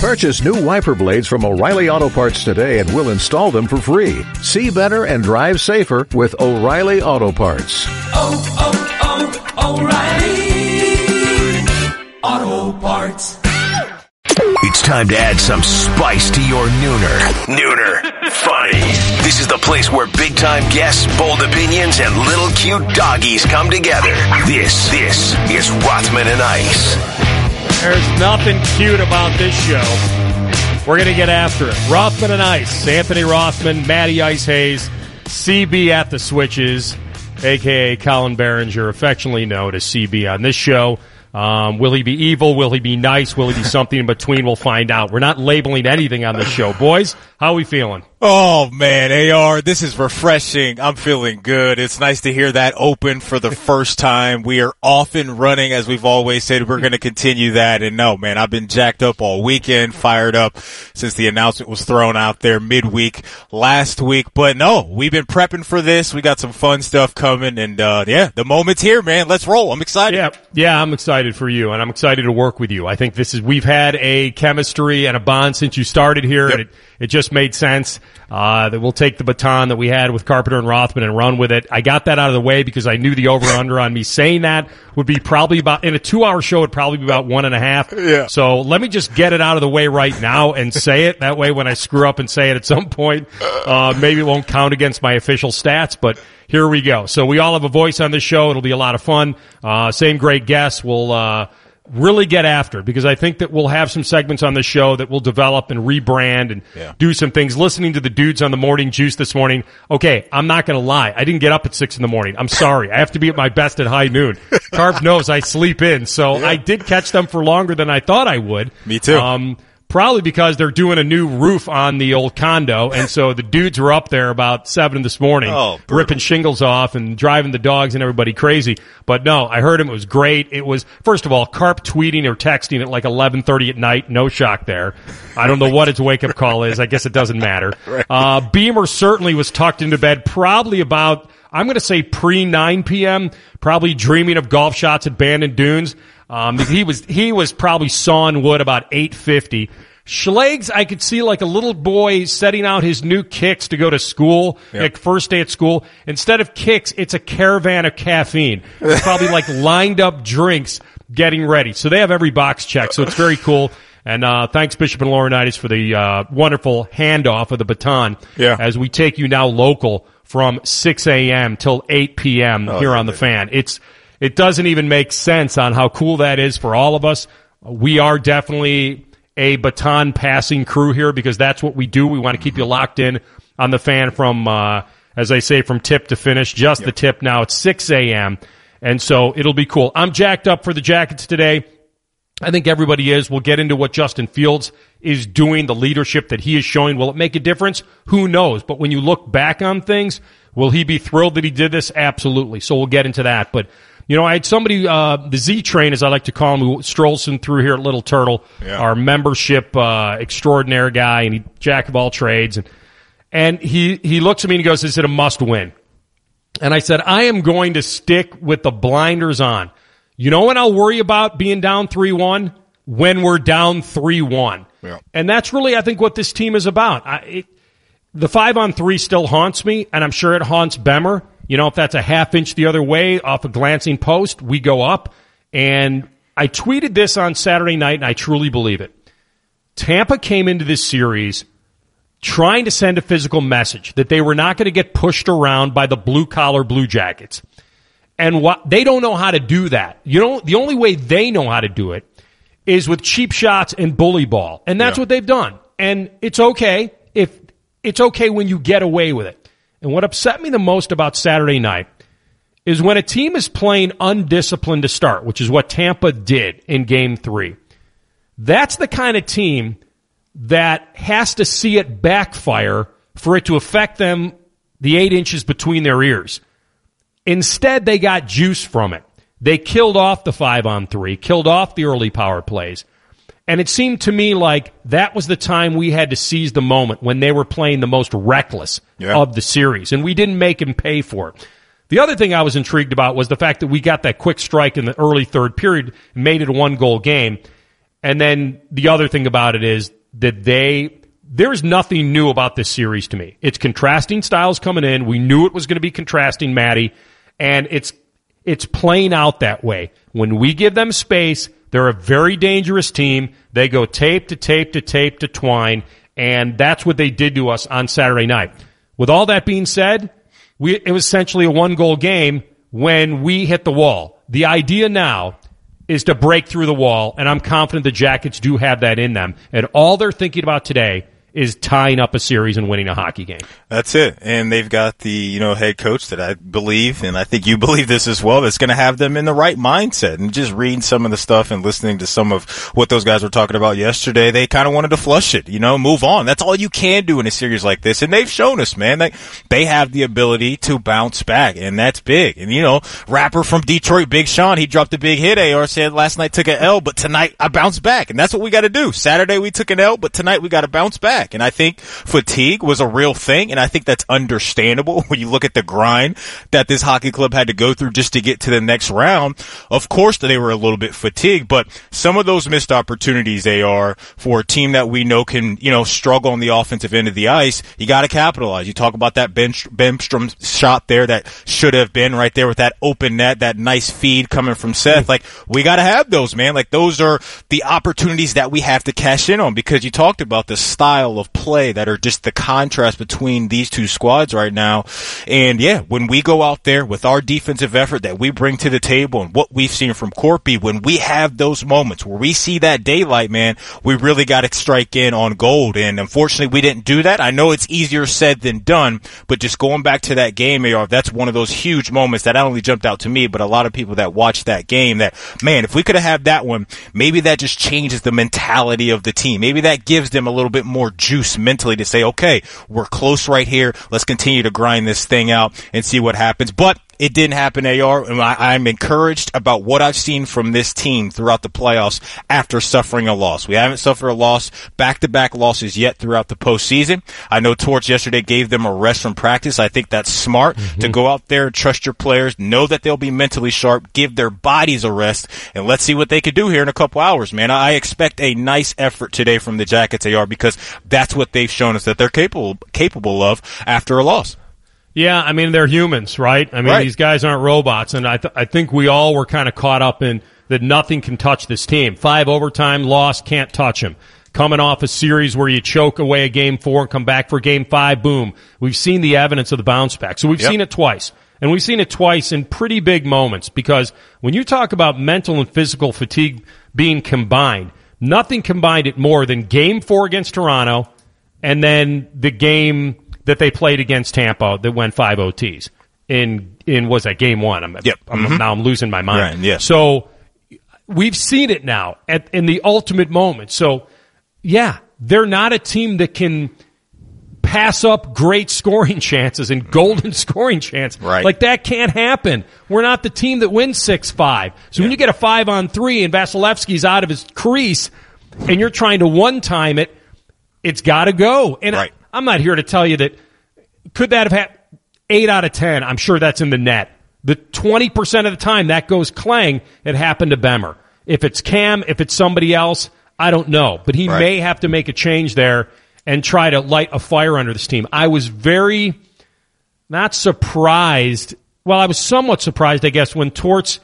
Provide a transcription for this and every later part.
Purchase new wiper blades from O'Reilly Auto Parts today and we'll install them for free. See better and drive safer with O'Reilly Auto Parts. Oh, oh, oh, O'Reilly Auto Parts. It's time to add some spice to your nooner. Nooner. Funny. This is the place where big time guests, bold opinions, and little cute doggies come together. This, this is Rothman and Ice. There's nothing cute about this show. We're going to get after it. Rothman and Ice. Anthony Rothman, Matty Ice Hayes, CB at the switches, aka Colin Behringer, affectionately known as CB on this show. Um, will he be evil? Will he be nice? Will he be something in between? We'll find out. We're not labeling anything on this show. Boys, how are we feeling? Oh man, AR, this is refreshing. I'm feeling good. It's nice to hear that open for the first time. We are off and running as we've always said. We're going to continue that. And no, man, I've been jacked up all weekend, fired up since the announcement was thrown out there midweek last week. But no, we've been prepping for this. We got some fun stuff coming and, uh, yeah, the moment's here, man. Let's roll. I'm excited. Yeah. Yeah. I'm excited for you and I'm excited to work with you. I think this is, we've had a chemistry and a bond since you started here Yep. and it, it just made sense. Uh, that we'll take the baton that we had with Carpenter and Rothman and run with it. I got that out of the way because I knew the over under on me saying that would be probably about in a two hour show. It'd probably be about one and a half. Yeah. So let me just get it out of the way right now and say it. That way, when I screw up and say it at some point, uh, maybe it won't count against my official stats. But here we go. So we all have a voice on this show. It'll be a lot of fun. Uh, same great guests. We'll. Really get after because I think that we'll have some segments on the show that we'll develop and rebrand and Yeah. do some things. Listening to the dudes on the morning juice this morning. Okay, I'm not going to lie. I didn't get up at six in the morning. I'm sorry. I have to be at my best at high noon. Carp knows I sleep in, so I did catch them for longer than I thought I would. Me too. Um, probably because they're doing a new roof on the old condo, and so the dudes were up there about seven this morning, Oh, ripping shingles off and driving the dogs and everybody crazy. But no, I heard him. It was great. It was first of all, Carp tweeting or texting at like eleven thirty at night. No shock there. I don't know what his wake up call is. I guess it doesn't matter. Uh, Beamer certainly was tucked into bed, probably about. I'm going to say pre 9 p.m. Probably dreaming of golf shots at Bandon Dunes. Um, he was he was probably sawing wood about 8:50. Schlegs, I could see like a little boy setting out his new kicks to go to school, like first day at school. Instead of kicks, it's a caravan of caffeine. It's probably like lined up drinks getting ready. So they have every box checked. So it's very cool. And uh, thanks, Bishop and Laurinaitis, for the uh, wonderful handoff of the baton Yeah. as we take you now local from 6 a.m. till 8 p.m. here on the fan. It's it doesn't even make sense on how cool that is for all of us. We are definitely a baton passing crew here because that's what we do. We want to keep you locked in on the fan from, uh, as I say, from tip to finish. Just the tip now. It's 6 a.m. And so it'll be cool. I'm jacked up for the Jackets today. I think everybody is. We'll get into what Justin Fields is doing, the leadership that he is showing. Will it make a difference? Who knows? But when you look back on things, will he be thrilled that he did this? Absolutely. So we'll get into that. But, you know, I had somebody, uh, the Z train, as I like to call him, who strolls in through here at Little Turtle, Yeah. our membership, uh, extraordinaire guy and he, jack of all trades. And, and he, he looks at me and he goes, is it a must win? And I said, I am going to stick with the blinders on. You know when I'll worry about being down 3-1? When we're down 3-1. Yeah. And that's really, I think, what this team is about. I, it, the five on three still haunts me, and I'm sure it haunts Bemer. You know, if that's a half inch the other way off a glancing post, we go up. And I tweeted this on Saturday night, and I truly believe it. Tampa came into this series trying to send a physical message that they were not going to get pushed around by the blue collar Blue Jackets. And what they don't know how to do that. You know, the only way they know how to do it is with cheap shots and bully ball. And that's Yeah. what they've done. And it's okay if it's okay when you get away with it. And what upset me the most about Saturday night is when a team is playing undisciplined to start, which is what Tampa did in game three. That's the kind of team that has to see it backfire for it to affect them the eight inches between their ears. Instead, they got juice from it. They killed off the five on three, killed off the early power plays. And it seemed to me like that was the time we had to seize the moment when they were playing the most reckless Yeah. of the series, and we didn't make him pay for it. The other thing I was intrigued about was the fact that we got that quick strike in the early third period, and made it a one goal game. And then the other thing about it is that they, there's nothing new about this series to me. It's contrasting styles coming in. We knew it was going to be contrasting, Matty, and it's, it's playing out that way. When we give them space, they're a very dangerous team. They go tape to tape to tape to twine, and that's what they did to us on Saturday night. With all that being said, we, it was essentially a one goal game when we hit the wall. The idea now is to break through the wall, and I'm confident the Jackets do have that in them. And all they're thinking about today is tying up a series and winning a hockey game. That's it. And they've got the, you know, head coach that I believe, and I think you believe this as well, that's going to have them in the right mindset. And just reading some of the stuff and listening to some of what those guys were talking about yesterday, they kind of wanted to flush it, you know, move on. That's all you can do in a series like this. And they've shown us, man, that they have the ability to bounce back. And that's big. And, you know, rapper from Detroit, Big Sean, he dropped a big hit. AR said last night took an L, but tonight I bounced back. And that's what we got to do. Saturday we took an L, but tonight we got to bounce back back. And I think fatigue was a real thing. And I think that's understandable when you look at the grind that this hockey club had to go through just to get to the next round. Of course, they were a little bit fatigued, but some of those missed opportunities they are for a team that we know can, you know, struggle on the offensive end of the ice. You got to capitalize. You talk about that Bemstrom shot there that should have been right there with that open net, that nice feed coming from Seth. Like we got to have those, man. Like those are the opportunities that we have to cash in on because you talked about the style of play that are just the contrast between these two squads right now. And yeah, when we go out there with our defensive effort that we bring to the table and what we've seen from Korpi, when we have those moments where we see that daylight, man, we really got to strike in on gold. And unfortunately, we didn't do that. I know it's easier said than done, but just going back to that game, AR, that's one of those huge moments that not only jumped out to me, but a lot of people that watched that game that, man, if we could have had that one, maybe that just changes the mentality of the team. Maybe that gives them a little bit more juice mentally to say, okay, we're close right here. Let's continue to grind this thing out and see what happens. But it didn't happen, AR. And I, am encouraged about what I've seen from this team throughout the playoffs after suffering a loss. We haven't suffered a loss, back-to-back losses yet throughout the postseason. I know Torts yesterday gave them a rest from practice. I think that's smart mm-hmm. to go out there trust your players, know that they'll be mentally sharp, give their bodies a rest, and let's see what they can do here in a couple hours, man. I expect a nice effort today from the Jackets AR because that's what they've shown us that they're capable capable of after a loss. Yeah, I mean they're humans, right? I mean right. these guys aren't robots, and I th- I think we all were kind of caught up in that nothing can touch this team. Five overtime loss, can't touch them. Coming off a series where you choke away a game four and come back for game five, boom. We've seen the evidence of the bounce back. So we've yep. seen it twice. And we've seen it twice in pretty big moments because when you talk about mental and physical fatigue being combined, nothing combined it more than game four against Toronto and then the game that they played against Tampa that went five OTs in in was that game one. I'm, yep. I'm, mm-hmm. Now I'm losing my mind. Right, yeah. So we've seen it now at in the ultimate moment. So yeah, they're not a team that can pass up great scoring chances and golden scoring chance. Right. Like that can't happen. We're not the team that wins six five. So yeah. when you get a five on three and Vasilevskiy's out of his crease and you're trying to one time it, it's got to go. And right. I'm not here to tell you that could that have had eight out of ten. I'm sure that's in the net. The 20% of the time that goes clang, it happened to Bemmer. If it's Cam, if it's somebody else, I don't know. But he right. may have to make a change there and try to light a fire under this team. I was very not surprised. Well, I was somewhat surprised, I guess, when Torts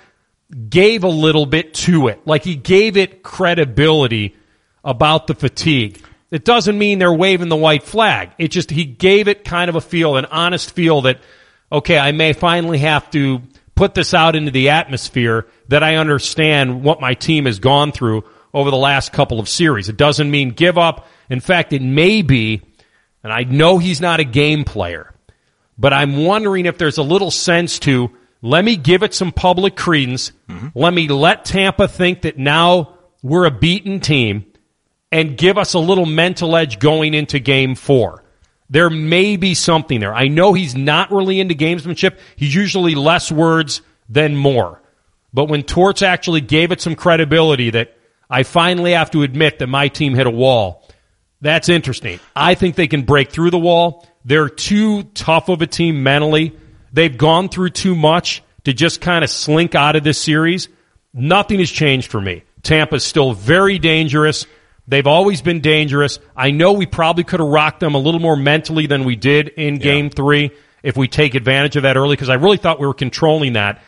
gave a little bit to it. Like he gave it credibility about the fatigue. It doesn't mean they're waving the white flag. It just, he gave it kind of a feel, an honest feel that, okay, I may finally have to put this out into the atmosphere that I understand what my team has gone through over the last couple of series. It doesn't mean give up. In fact, it may be, and I know he's not a game player, but I'm wondering if there's a little sense to let me give it some public credence. Mm-hmm. Let me let Tampa think that now we're a beaten team and give us a little mental edge going into game four. There may be something there. I know he's not really into gamesmanship. He's usually less words than more. But when Torts actually gave it some credibility that I finally have to admit that my team hit a wall, that's interesting. I think they can break through the wall. They're too tough of a team mentally. They've gone through too much to just kind of slink out of this series. Nothing has changed for me. Tampa's still very dangerous. They've always been dangerous. I know we probably could have rocked them a little more mentally than we did in game three if we take advantage of that early because I really thought we were controlling that.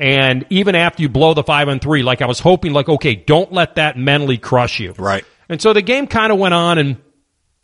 And even after you blow the five on three, like I was hoping, like, okay, don't let that mentally crush you. Right. And so the game kind of went on and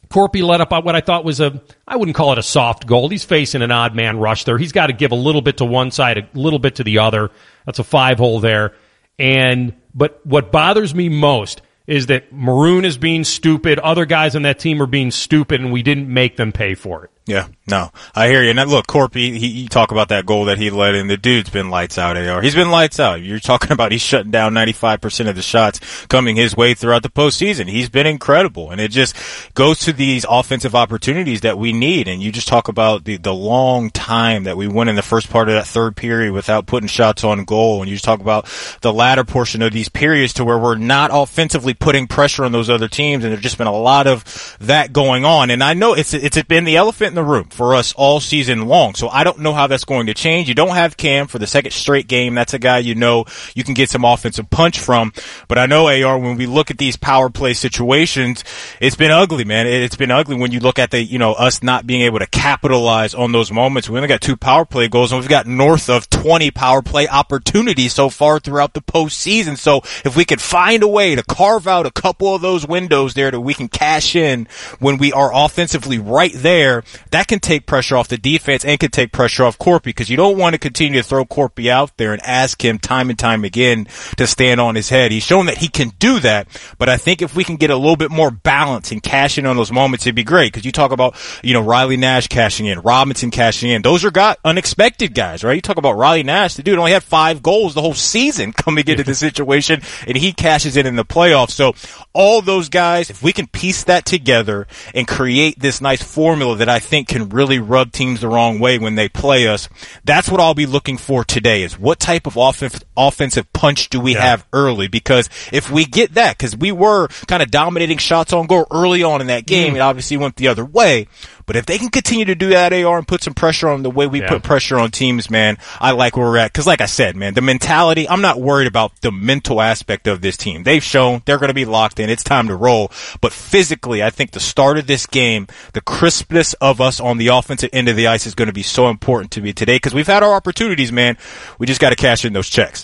Korpi let up on what I thought was a, I wouldn't call it a soft goal. He's facing an odd man rush there. He's got to give a little bit to one side, a little bit to the other. That's a five hole there. And, but what bothers me most is that Maroon is being stupid. Other guys on that team are being stupid and we didn't make them pay for it. Yeah, no, I hear you. And look, Korpi, he, you talk about that goal that he led in. The dude's been lights out, AR. He's been lights out. You're talking about he's shutting down 95% of the shots coming his way throughout the postseason. He's been incredible. And it just goes to these offensive opportunities that we need. And you just talk about the, the long time that we went in the first part of that third period without putting shots on goal. And you just talk about the latter portion of these periods to where we're not offensively putting pressure on those other teams. And there's just been a lot of that going on. And I know it's, it's been the elephant in the room for us all season long. So I don't know how that's going to change. You don't have Cam for the second straight game. That's a guy you know you can get some offensive punch from. But I know AR when we look at these power play situations, it's been ugly, man. It's been ugly when you look at the, you know, us not being able to capitalize on those moments. We only got two power play goals and we've got north of 20 power play opportunities so far throughout the postseason. So if we could find a way to carve out a couple of those windows there that we can cash in when we are offensively right there, that can take pressure off the defense and can take pressure off Korpi because you don't want to continue to throw Korpi out there and ask him time and time again to stand on his head. He's shown that he can do that, but I think if we can get a little bit more balance and cash in on those moments, it'd be great because you talk about, you know, Riley Nash cashing in, Robinson cashing in. Those are got unexpected guys, right? You talk about Riley Nash, the dude only had five goals the whole season coming into the situation and he cashes in in the playoffs. So all those guys, if we can piece that together and create this nice formula that I think can really rub teams the wrong way when they play us. That's what I'll be looking for today is what type of offensive, offensive punch do we Yeah. have early? Because if we get that, because we were kind of dominating shots on goal early on in that game, Mm. it obviously went the other way. But if they can continue to do that, AR, and put some pressure on the way we Yeah. put pressure on teams, man, I like where we're at. Cause like I said, man, the mentality, I'm not worried about the mental aspect of this team. They've shown they're going to be locked in. It's time to roll. But physically, I think the start of this game, the crispness of us on the offensive end of the ice is going to be so important to me today. Cause we've had our opportunities, man. We just got to cash in those checks.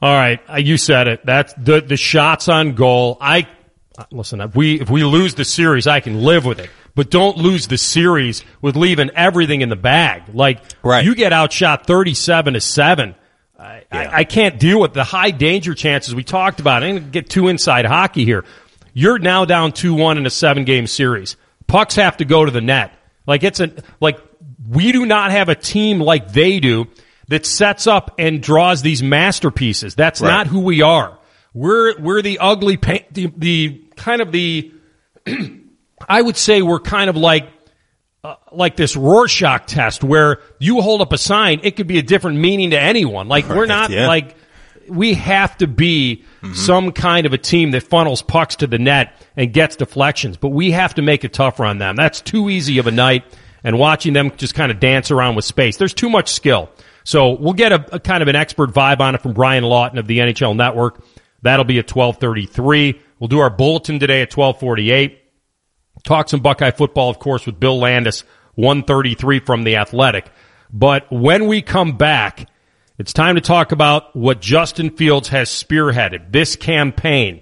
All right, uh, you said it. That's the the shots on goal. I uh, listen. If we if we lose the series, I can live with it. But don't lose the series with leaving everything in the bag. Like Right. you get outshot thirty-seven to seven. I, I, I can't deal with the high danger chances we talked about. I didn't get too inside hockey here. You're now down two one in a seven game series. Pucks have to go to the net. Like it's a like we do not have a team like they do that sets up and draws these masterpieces. That's Right. not who we are. We're we're the ugly paint the, the kind of the I would say we're kind of like uh, like this Rorschach test where you hold up a sign, it could be a different meaning to anyone. Like we're not yeah. like we have to be some kind of a team that funnels pucks to the net and gets deflections, but we have to make it tougher on them. That's too easy of a night and watching them just kind of dance around with space. There's too much skill. So we'll get a, a kind of an expert vibe on it from Brian Lawton of the NHL Network. That'll be at 1233. We'll do our bulletin today at 1248. Talk some Buckeye football, of course, with Bill Landis, 133 from The Athletic. But when we come back, it's time to talk about what Justin Fields has spearheaded. This campaign.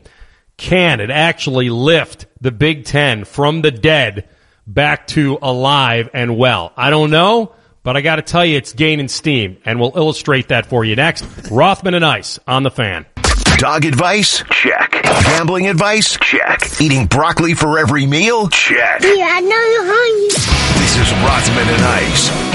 Can it actually lift the Big Ten from the dead back to alive and well? I don't know, but I got to tell you, it's gaining steam, and we'll illustrate that for you next. Rothman and Ice on the fan. Dog advice? Check. Gambling advice? Check. Eating broccoli for every meal? Check. Yeah, I know you're hungry. This is Rothman and Ice.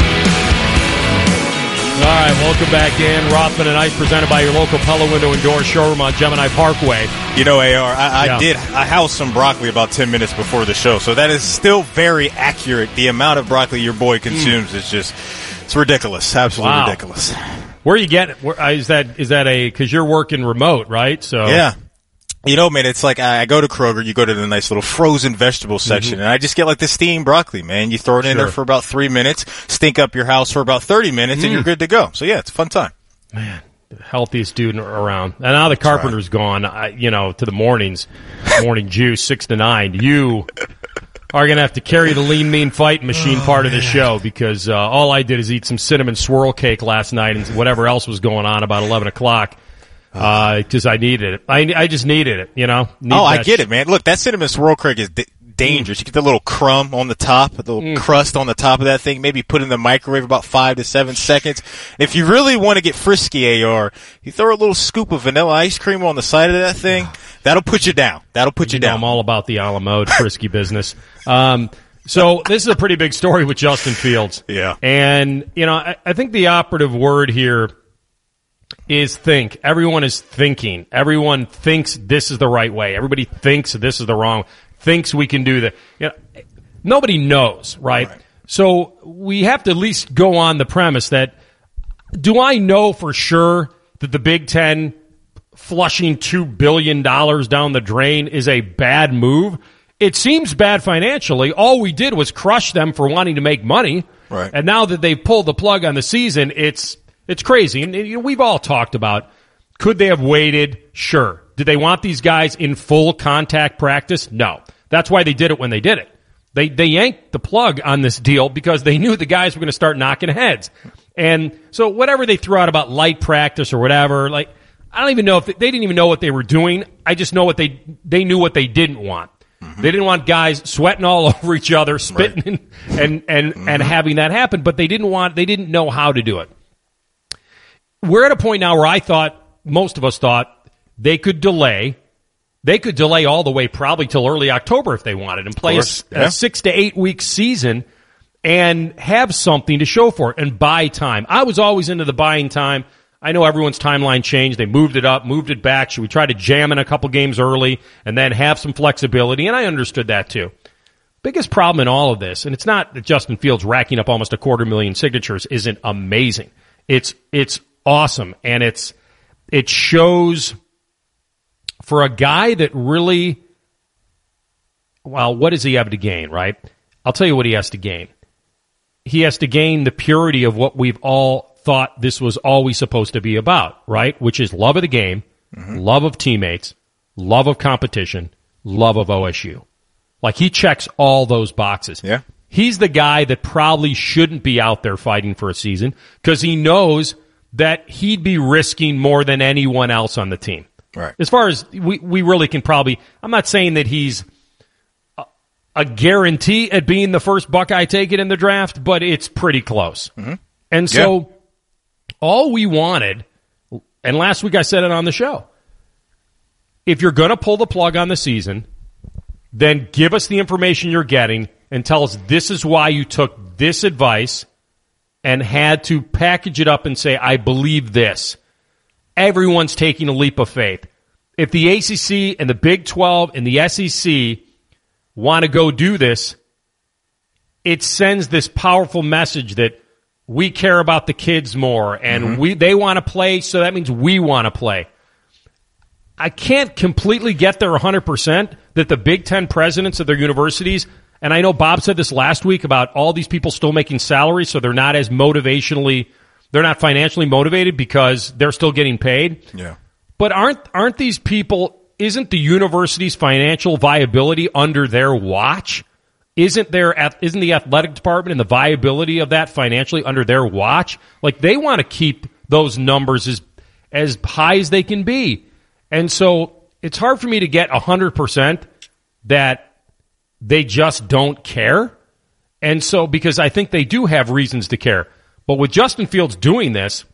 All right, welcome back in. Rothman and Ice presented by your local Pella Window and Door showroom on Gemini Parkway. You know, AR, I, I Yeah. did, I housed some broccoli about 10 minutes before the show, so that is still very accurate. The amount of broccoli your boy consumes is just, it's ridiculous. Absolutely Wow. ridiculous. Where you get where, uh, is that? Is that a because you're working remote, right? So Yeah. You know, man, it's like I go to Kroger, you go to the nice little frozen vegetable section, and I just get like the steamed broccoli, man. You throw it in Mm-hmm. Sure. there for about three minutes, stink up your house for about 30 minutes, and you're good to go. So yeah, it's a fun time. Man, healthiest dude around. And now the carpenter's gone. I, you know, to the mornings, morning juice, six to nine. You are going to have to carry the lean, mean fight machine Oh, part of the show because uh, all I did is eat some cinnamon swirl cake last night and whatever else was going on about eleven o'clock. Because I needed it. I, I just needed it. You know. Need Oh, I get sh- it, man. Look, that cinnamon swirl crack is d- dangerous. You get the little crumb on the top, the Mm. crust on the top of that thing. Maybe put in the microwave about five to seven seconds. If you really want to get frisky, AR, you throw a little scoop of vanilla ice cream on the side of that thing. That'll put you down. That'll put you, You down. I'm all about the a mode, frisky business. Um, so this is a pretty big story with Justin Fields. Yeah. And, you know, I, I think the operative word here is think. Everyone is thinking. Everyone thinks this is the right way. Everybody thinks this is the wrong, thinks we can do that. You know, nobody knows, right? So we have to at least go on the premise that do I know for sure that the Big Ten flushing two billion dollars down the drain is a bad move? It seems bad financially. All we did was crush them for wanting to make money. Right. And now that they've pulled the plug on the season, it's it's crazy. And you know, we've all talked about could they have waited? Sure. Did they want these guys in full contact practice? No. That's why they did it when they did it. They they yanked the plug on this deal because they knew the guys were going to start knocking heads. And so whatever they threw out about light practice or whatever, like I don't even know if they, they didn't even know what they were doing. I just know what they they knew what they didn't want. Mm-hmm. They didn't want guys sweating all over each other, spitting and and and, mm-hmm. and having that happen, but they didn't want they didn't know how to do it we're at a point now where I thought most of us thought they could delay. They could delay all the way probably till early October if they wanted and play a, course, a yeah. six to eight week season and have something to show for it and buy time. I was always into the buying time. I know everyone's timeline changed. They moved it up, moved it back. Should we try to jam in a couple games early and then have some flexibility? And I understood that too. Biggest problem in all of this, and it's not that Justin Fields racking up almost a quarter million signatures isn't amazing. It's it's awesome, and it's it shows for a guy that really, well, what does he have to gain, right? I'll tell you what he has to gain. He has to gain the purity of what we've all thought this was always supposed to be about, right? Which is love of the game, mm-hmm. love of teammates, love of competition, love of OSU. Like he checks all those boxes. Yeah. He's the guy that probably shouldn't be out there fighting for a season because he knows that he'd be risking more than anyone else on the team. Right. As far as we, we really can probably, I'm not saying that he's a, a guarantee at being the first Buckeye taken in the draft, but it's pretty close. Mm-hmm. And so all we wanted, and last week I said it on the show, if you're going to pull the plug on the season, then give us the information you're getting and tell us this is why you took this advice and had to package it up and say, I believe this. Everyone's taking a leap of faith. If the ACC and the Big 12 and the SEC want to go do this, it sends this powerful message that we care about the kids more and mm-hmm. we they want to play, so that means we want to play. I can't completely get there 100% that the Big Ten presidents of their universities, and I know Bob said this last week about all these people still making salaries, so they're not as motivationally, they're not financially motivated because they're still getting paid. Yeah. But aren't aren't these people? Isn't the university's financial viability under their watch? Isn't their ath- isn't the athletic department and the viability of that financially under their watch? Like they want to keep those numbers as as high as they can be, and so it's hard for me to get hundred percent that they just don't care. And so because I think they do have reasons to care, but with Justin Fields doing this,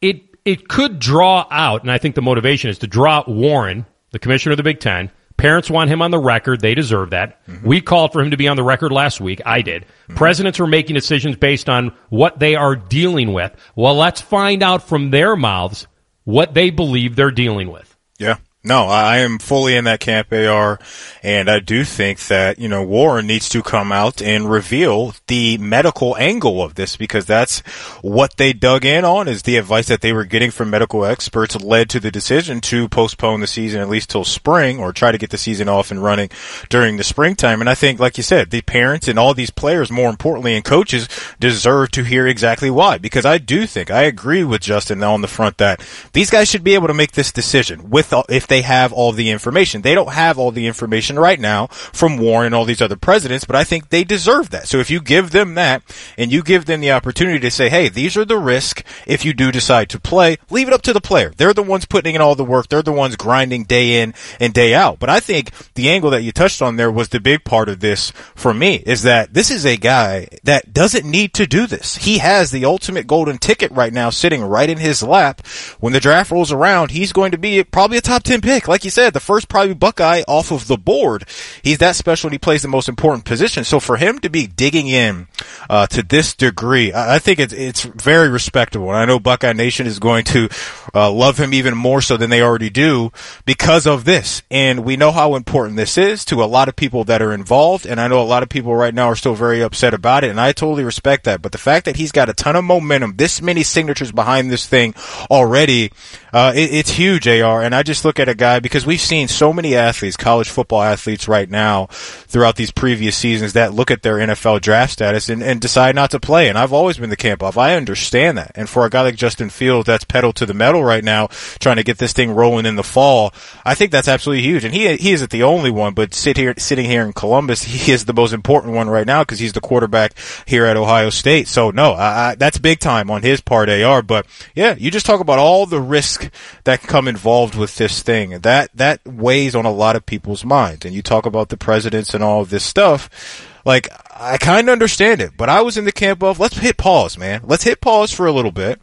it it could draw out, and I think the motivation is to draw out Warren, the commissioner of the Big Ten. Parents want him on the record. They deserve that. Mm-hmm. We called for him to be on the record last week. I did. Mm-hmm. Presidents are making decisions based on what they are dealing with. Well, let's find out from their mouths what they believe they're dealing with. Yeah. No, I am fully in that camp, AR, and I do think that, you know, Warren needs to come out and reveal the medical angle of this because that's what they dug in on is the advice that they were getting from medical experts led to the decision to postpone the season at least till spring or try to get the season off and running during the springtime. And I think, like you said, the parents and all these players, more importantly, and coaches deserve to hear exactly why because I do think, I agree with Justin on the front that these guys should be able to make this decision with, uh, if they have all the information. They don't have all the information right now from Warren and all these other presidents, but I think they deserve that. So if you give them that and you give them the opportunity to say, hey, these are the risks if you do decide to play, leave it up to the player. They're the ones putting in all the work. They're the ones grinding day in and day out. But I think the angle that you touched on there was the big part of this for me is that this is a guy that doesn't need to do this. He has the ultimate golden ticket right now sitting right in his lap. When the draft rolls around, he's going to be probably a top 10 pick. Like like you said, the first probably Buckeye off of the board. He's that special and he plays the most important position. So for him to be digging in uh, to this degree, I, I think it's it's very respectable. And I know Buckeye Nation is going to uh, love him even more so than they already do because of this. And we know how important this is to a lot of people that are involved. And I know a lot of people right now are still very upset about it. And I totally respect that. But the fact that he's got a ton of momentum, this many signatures behind this thing already, uh, it, it's huge, AR. And I just look at a guy because we've seen so many athletes, college football athletes right now throughout these previous seasons that look at their NFL draft status and, and decide not to play. And I've always been the camp of, I understand that. And for a guy like Justin Fields that's pedal to the metal right now, trying to get this thing rolling in the fall, I think that's absolutely huge. And he, he isn't the only one, but sit here, sitting here in Columbus, he is the most important one right now because he's the quarterback here at Ohio State. So no, I, I, that's big time on his part, AR. But yeah, you just talk about all the risk that come involved with this thing. That that that weighs on a lot of people's minds. And you talk about the presidents and all of this stuff. Like I kind of understand it, but I was in the camp of let's hit pause, man. Let's hit pause for a little bit.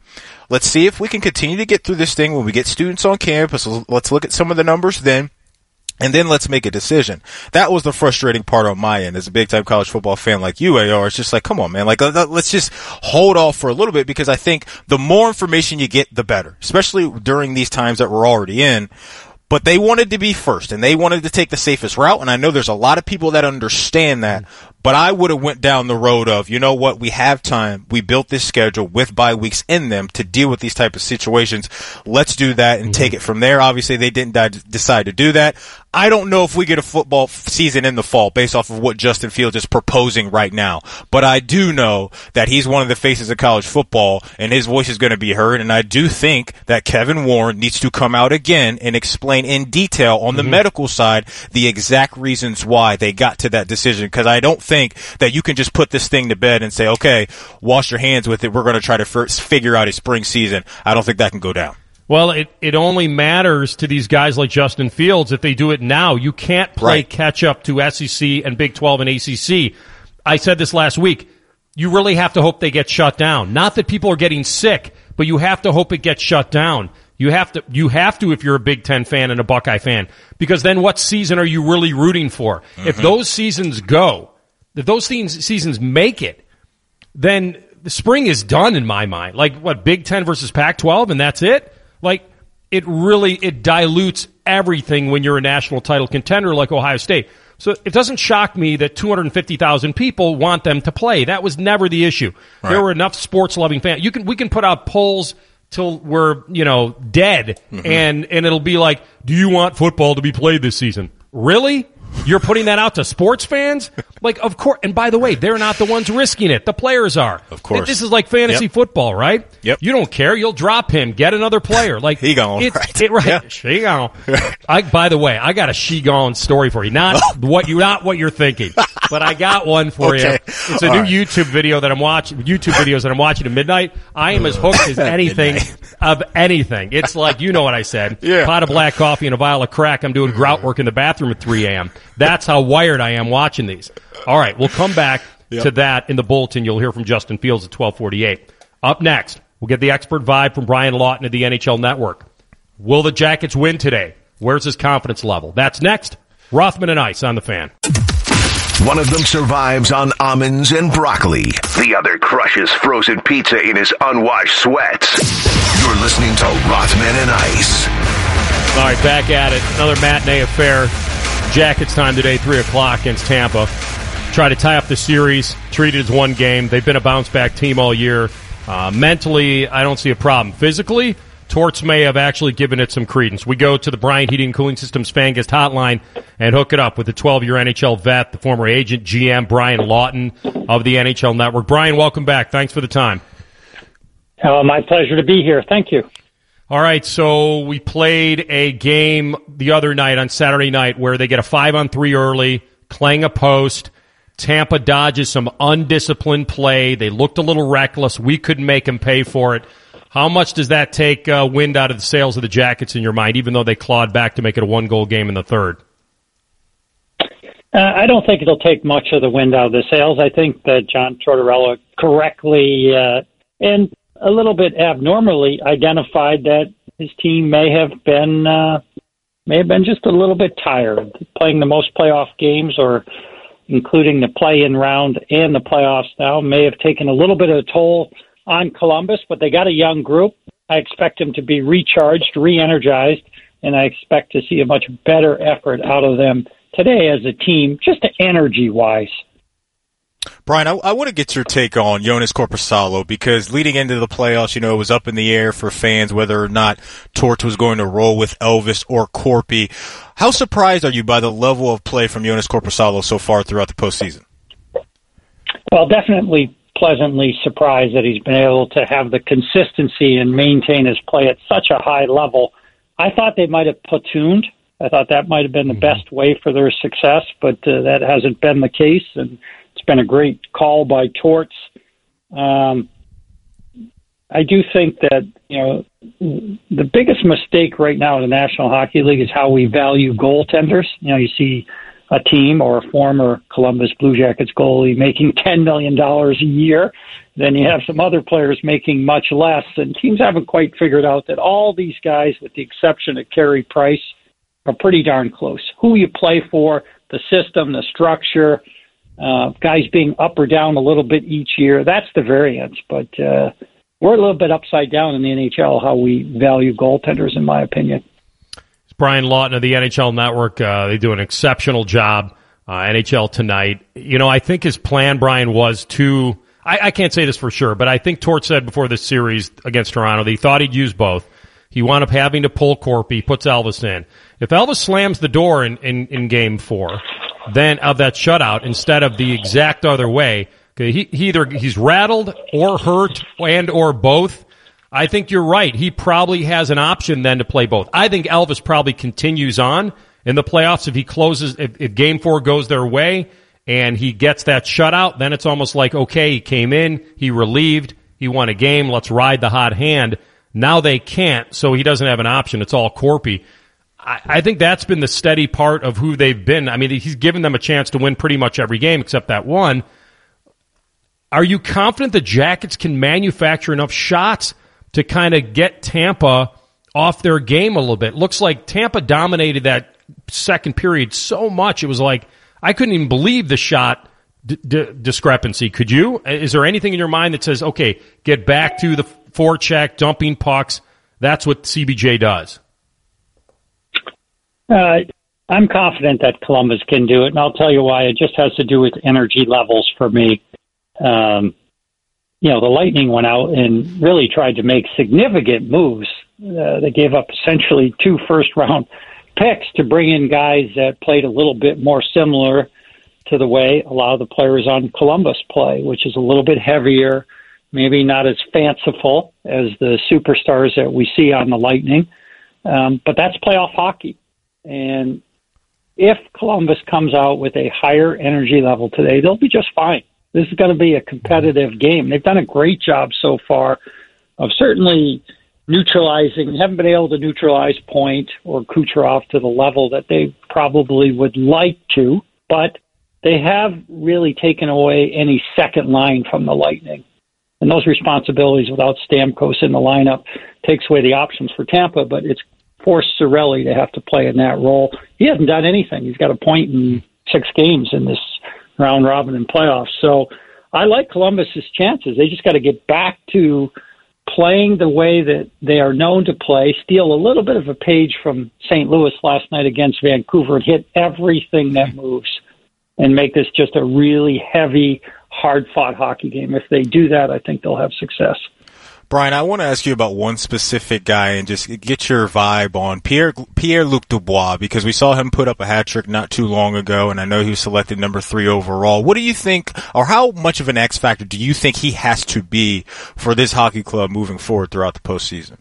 Let's see if we can continue to get through this thing when we get students on campus. Let's look at some of the numbers then. And then let's make a decision. That was the frustrating part on my end as a big time college football fan like you, AR. It's just like, come on, man. Like, let's just hold off for a little bit because I think the more information you get, the better, especially during these times that we're already in but they wanted to be first and they wanted to take the safest route. And I know there's a lot of people that understand that, but I would have went down the road of, you know what, we have time. We built this schedule with bye weeks in them to deal with these type of situations. Let's do that and mm-hmm. take it from there. Obviously, they didn't decide to do that. I don't know if we get a football season in the fall based off of what Justin Fields is proposing right now, but I do know that he's one of the faces of college football and his voice is going to be heard. And I do think that Kevin Warren needs to come out again and explain in detail on the mm-hmm. medical side the exact reasons why they got to that decision. Because I don't think that you can just put this thing to bed and say, okay, wash your hands with it. We're going to try to figure out a spring season. I don't think that can go down. Well, it, it only matters to these guys like Justin Fields if they do it now. You can't play right. catch up to SEC and Big 12 and ACC. I said this last week. You really have to hope they get shut down. Not that people are getting sick, but you have to hope it gets shut down. You have to, you have to if you're a Big Ten fan and a Buckeye fan, because then what season are you really rooting for? Mm-hmm. If those seasons go, if those seasons make it, then the spring is done in my mind. Like what, Big Ten versus Pac-12 and that's it? Like it really it dilutes everything when you're a national title contender like Ohio State. So it doesn't shock me that 250,000 people want them to play. That was never the issue. Right. There were enough sports loving fans. You can we can put out polls till we're, you know, dead mm-hmm. and and it'll be like, "Do you want football to be played this season?" Really? You're putting that out to sports fans? Like, of course. And by the way, they're not the ones risking it. The players are. Of course. This is like fantasy yep. football, right? Yep. You don't care. You'll drop him. Get another player. Like he gone. It's, right. It, right. Yeah. She gone. I. By the way, I got a she gone story for you. Not oh. what you. Not what you're thinking. But I got one for okay. you. It's a All new right. YouTube video that I'm watching. YouTube videos that I'm watching at midnight. I am as hooked as anything of anything. It's like you know what I said. Yeah. Pot of black coffee and a vial of crack. I'm doing grout work in the bathroom at 3 a.m. That's how wired I am watching these. All right, we'll come back yep. to that in the bulletin. You'll hear from Justin Fields at 1248. Up next, we'll get the expert vibe from Brian Lawton of the NHL Network. Will the Jackets win today? Where's his confidence level? That's next. Rothman and Ice on the fan. One of them survives on almonds and broccoli. The other crushes frozen pizza in his unwashed sweats. You're listening to Rothman and Ice. All right, back at it. Another matinee affair. Jackets time today, 3 o'clock against Tampa. Try to tie up the series, treat it as one game. They've been a bounce back team all year. Uh, mentally, I don't see a problem. Physically, Torts may have actually given it some credence. We go to the Bryant Heating and Cooling Systems fan hotline and hook it up with the 12 year NHL vet, the former agent GM Brian Lawton of the NHL Network. Brian, welcome back. Thanks for the time. Uh, my pleasure to be here. Thank you. All right, so we played a game the other night on Saturday night where they get a five on three early, clang a post. Tampa dodges some undisciplined play. They looked a little reckless. We couldn't make them pay for it. How much does that take uh, wind out of the sails of the Jackets in your mind, even though they clawed back to make it a one goal game in the third? Uh, I don't think it'll take much of the wind out of the sails. I think that John Tortorella correctly uh, and a little bit abnormally identified that his team may have been uh, may have been just a little bit tired, playing the most playoff games or including the play-in round and the playoffs now may have taken a little bit of a toll on Columbus, but they got a young group. I expect them to be recharged, re-energized, and I expect to see a much better effort out of them today as a team, just energy-wise. Brian, I, I, want to get your take on Jonas Korpisalo because leading into the playoffs, you know, it was up in the air for fans whether or not Torts was going to roll with Elvis or Korpi. How surprised are you by the level of play from Jonas Korpisalo so far throughout the postseason? Well, definitely pleasantly surprised that he's been able to have the consistency and maintain his play at such a high level. I thought they might have platooned. I thought that might have been the mm-hmm. best way for their success, but uh, that hasn't been the case. And been a great call by Torts. Um, I do think that you know the biggest mistake right now in the National Hockey League is how we value goaltenders. You know, you see a team or a former Columbus Blue Jackets goalie making $10 million a year. Then you have some other players making much less. And teams haven't quite figured out that all these guys, with the exception of Carey Price, are pretty darn close. Who you play for, the system, the structure, uh, guys being up or down a little bit each year, that's the variance. But uh, we're a little bit upside down in the NHL how we value goaltenders, in my opinion. It's Brian Lawton of the NHL Network. Uh, they do an exceptional job. Uh, NHL tonight. You know, I think his plan, Brian, was to. I, I can't say this for sure, but I think Tort said before this series against Toronto that he thought he'd use both. He wound up having to pull Korpi, puts Elvis in. If Elvis slams the door in, in, in game four, then of that shutout instead of the exact other way, he, he either he's rattled or hurt and or both I think you're right. He probably has an option then to play both. I think Elvis probably continues on in the playoffs if he closes, if, if game four goes their way and he gets that shutout, then it's almost like, okay, he came in, he relieved, he won a game, let's ride the hot hand. Now they can't, so he doesn't have an option. It's all Korpi. I, I think that's been the steady part of who they've been. I mean, he's given them a chance to win pretty much every game except that one. Are you confident the Jackets can manufacture enough shots to kind of get Tampa off their game a little bit. Looks like Tampa dominated that second period so much. It was like, I couldn't even believe the shot d- d- discrepancy. Could you? Is there anything in your mind that says, okay, get back to the forecheck, dumping pucks? That's what CBJ does. Uh, I'm confident that Columbus can do it, and I'll tell you why. It just has to do with energy levels for me. Um, you know, the Lightning went out and really tried to make significant moves. Uh, they gave up essentially two first round picks to bring in guys that played a little bit more similar to the way a lot of the players on Columbus play, which is a little bit heavier, maybe not as fanciful as the superstars that we see on the Lightning. Um, but that's playoff hockey. And if Columbus comes out with a higher energy level today, they'll be just fine. This is going to be a competitive game. They've done a great job so far of certainly neutralizing, haven't been able to neutralize Point or Kucherov to the level that they probably would like to, but they have really taken away any second line from the Lightning. And those responsibilities without Stamkos in the lineup takes away the options for Tampa, but it's forced Cirelli to have to play in that role. He hasn't done anything. He's got a point in six games in this round robin and playoffs. So I like Columbus's chances. They just got to get back to playing the way that they are known to play, steal a little bit of a page from St. Louis last night against Vancouver and hit everything that moves and make this just a really heavy, hard fought hockey game. If they do that, I think they'll have success. Brian, I want to ask you about one specific guy and just get your vibe on Pierre Pierre Luc Dubois because we saw him put up a hat trick not too long ago, and I know he was selected number three overall. What do you think, or how much of an X factor do you think he has to be for this hockey club moving forward throughout the postseason?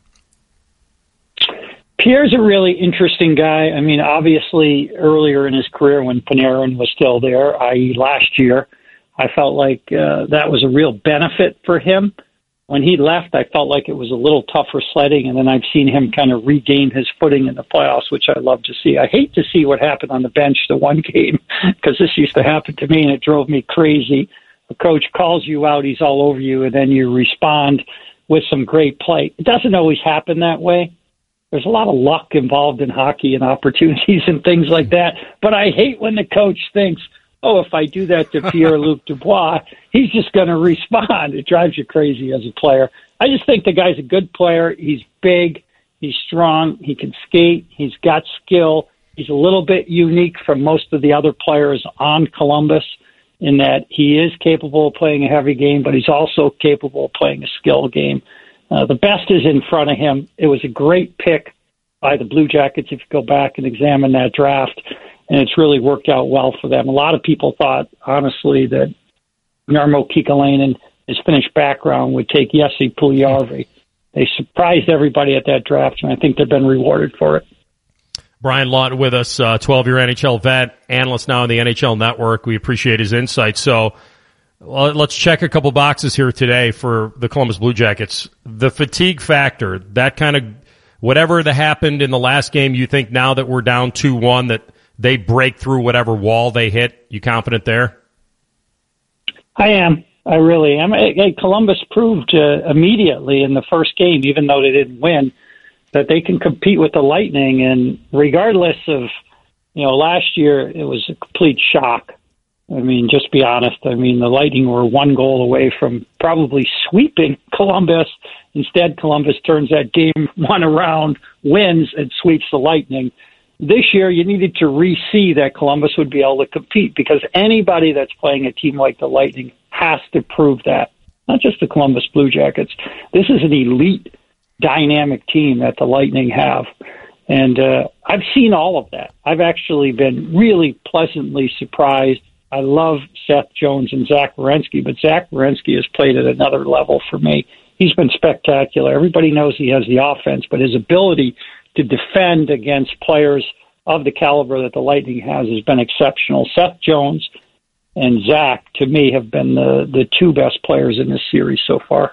Pierre's a really interesting guy. I mean, obviously, earlier in his career when Panarin was still there, i.e., last year, I felt like uh, that was a real benefit for him when he left, I felt like it was a little tougher sledding, and then I've seen him kind of regain his footing in the playoffs, which I love to see. I hate to see what happened on the bench the one game because this used to happen to me, and it drove me crazy. The coach calls you out, he's all over you, and then you respond with some great play. It doesn't always happen that way. There's a lot of luck involved in hockey and opportunities and things like that. But I hate when the coach thinks, oh, if I do that to Pierre Luc Dubois, he's just going to respond. It drives you crazy as a player. I just think the guy's a good player. He's big, he's strong, he can skate, he's got skill. He's a little bit unique from most of the other players on Columbus in that he is capable of playing a heavy game, but he's also capable of playing a skill game. Uh, the best is in front of him. It was a great pick by the Blue Jackets if you go back and examine that draft and it's really worked out well for them. A lot of people thought, honestly, that Jarmo Kekalainen, his Finnish background, would take Jesse Puljujärvi. They surprised everybody at that draft, and I think they've been rewarded for it. Brian Lawton with us, 12 uh, year NHL vet, analyst now on the NHL Network. We appreciate his insight. So let's check a couple boxes here today for the Columbus Blue Jackets. The fatigue factor, that kind of whatever that happened in the last game, you think now that we're down 2 1 that they break through whatever wall they hit? You confident there? I am. I really am. Hey, Columbus proved uh, immediately in the first game, even though they didn't win, that they can compete with the Lightning. And regardless of, you know, last year it was a complete shock. I mean, just be honest. I mean, the Lightning were one goal away from probably sweeping Columbus. Instead, Columbus turns that game one around, wins, and sweeps the Lightning this year you needed to re-see that Columbus would be able to compete because anybody that's playing a team like the Lightning has to prove that. Not just the Columbus Blue Jackets. This is an elite, dynamic team that the Lightning have. And uh, I've seen all of that. I've actually been really pleasantly surprised. I love Seth Jones and Zach Werenski, but Zach Werenski has played at another level for me. He's been spectacular. Everybody knows he has the offense, but his ability to defend against players of the caliber that the Lightning has has been exceptional. Seth Jones and Zach, to me, have been the, the two best players in this series so far.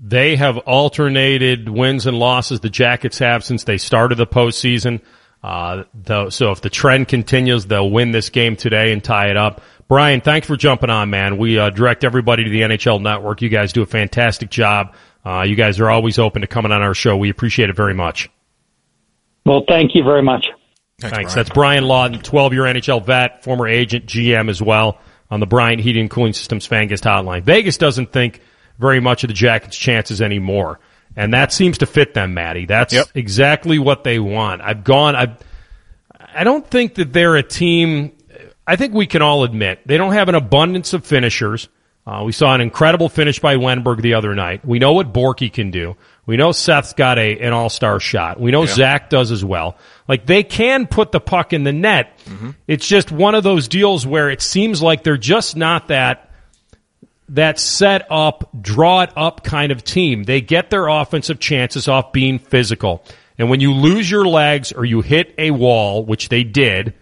They have alternated wins and losses. The Jackets have since they started the postseason. Uh, though, so if the trend continues, they'll win this game today and tie it up. Brian, thanks for jumping on, man. We uh, direct everybody to the NHL Network. You guys do a fantastic job. Uh, you guys are always open to coming on our show. We appreciate it very much. Well, thank you very much. Thanks. Thanks. That's Brian Lawton, 12 year NHL vet, former agent, GM as well on the Bryant Heating and Cooling Systems Fangas hotline. Vegas doesn't think very much of the Jackets' chances anymore. And that seems to fit them, Matty. That's yep. exactly what they want. I've gone, I've, I don't think that they're a team, I think we can all admit, they don't have an abundance of finishers. Uh, we saw an incredible finish by Wennberg the other night. We know what Bjorky can do. We know Seth's got a an all star shot. We know yeah. Zach does as well. Like they can put the puck in the net. Mm-hmm. It's just one of those deals where it seems like they're just not that that set up, draw it up kind of team. They get their offensive chances off being physical. And when you lose your legs or you hit a wall, which they did,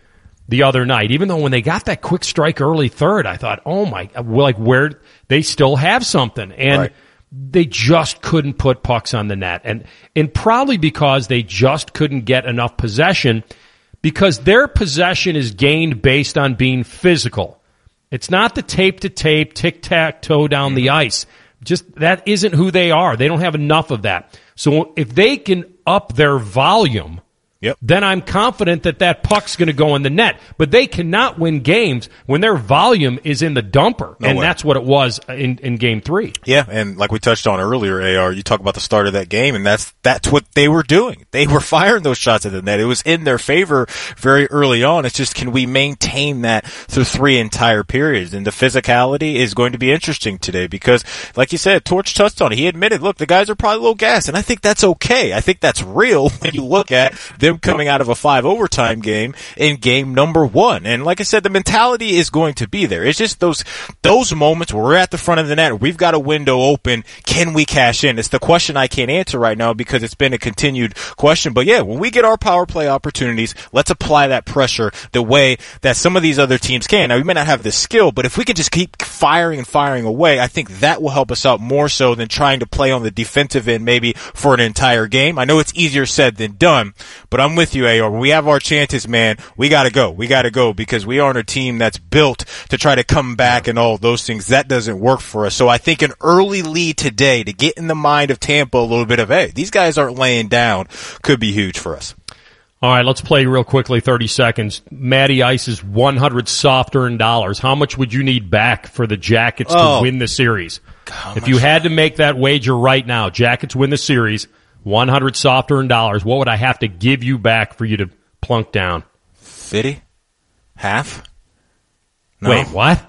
the other night. Even though when they got that quick strike early third, I thought, oh my, like where they still have something. And right. they just couldn't put pucks on the net. And, and probably because they just couldn't get enough possession because their possession is gained based on being physical. It's not the tape to tape, tic tac toe down the mm-hmm. ice. Just that isn't who they are. They don't have enough of that. So if they can up their volume, Yep. then I'm confident that that puck's going to go in the net. But they cannot win games when their volume is in the dumper, No and way. that's what it was in, in game three. Yeah, and like we touched on earlier, AR, you talk about the start of that game, and that's that's what they were doing. They were firing those shots at the net. It was in their favor very early on. It's just can we maintain that through three entire periods? And the physicality is going to be interesting today because, like you said, Torts touched on it. He admitted, look, the guys are probably low gas, and I think that's okay. I think that's real when you look at them coming out of a five overtime game in game number one. And like I said, the mentality is going to be there. It's just those those moments where we're at the front of the net, we've got a window open. Can we cash in? It's the question I can't answer right now because it's been a continued question. But yeah, when we get our power play opportunities, let's apply that pressure the way that some of these other teams can. Now we may not have the skill, but if we can just keep firing and firing away, I think that will help us out more so than trying to play on the defensive end maybe for an entire game. I know it's easier said than done, but I'm with you, AR. When we have our chances, man, we gotta go. We gotta go because we aren't a team that's built to try to come back and all those things. That doesn't work for us. So I think an early lead today to get in the mind of Tampa a little bit of, hey, these guys aren't laying down could be huge for us. All right, let's play real quickly, 30 seconds. Matty Ice is 100 soft earned dollars. How much would you need back for the Jackets Oh. to win the series? if you had to make that wager right now, Jackets win the series, 100 soft earned dollars, what would I have to give you back for you to plunk down? 50? Half? No. Wait, what?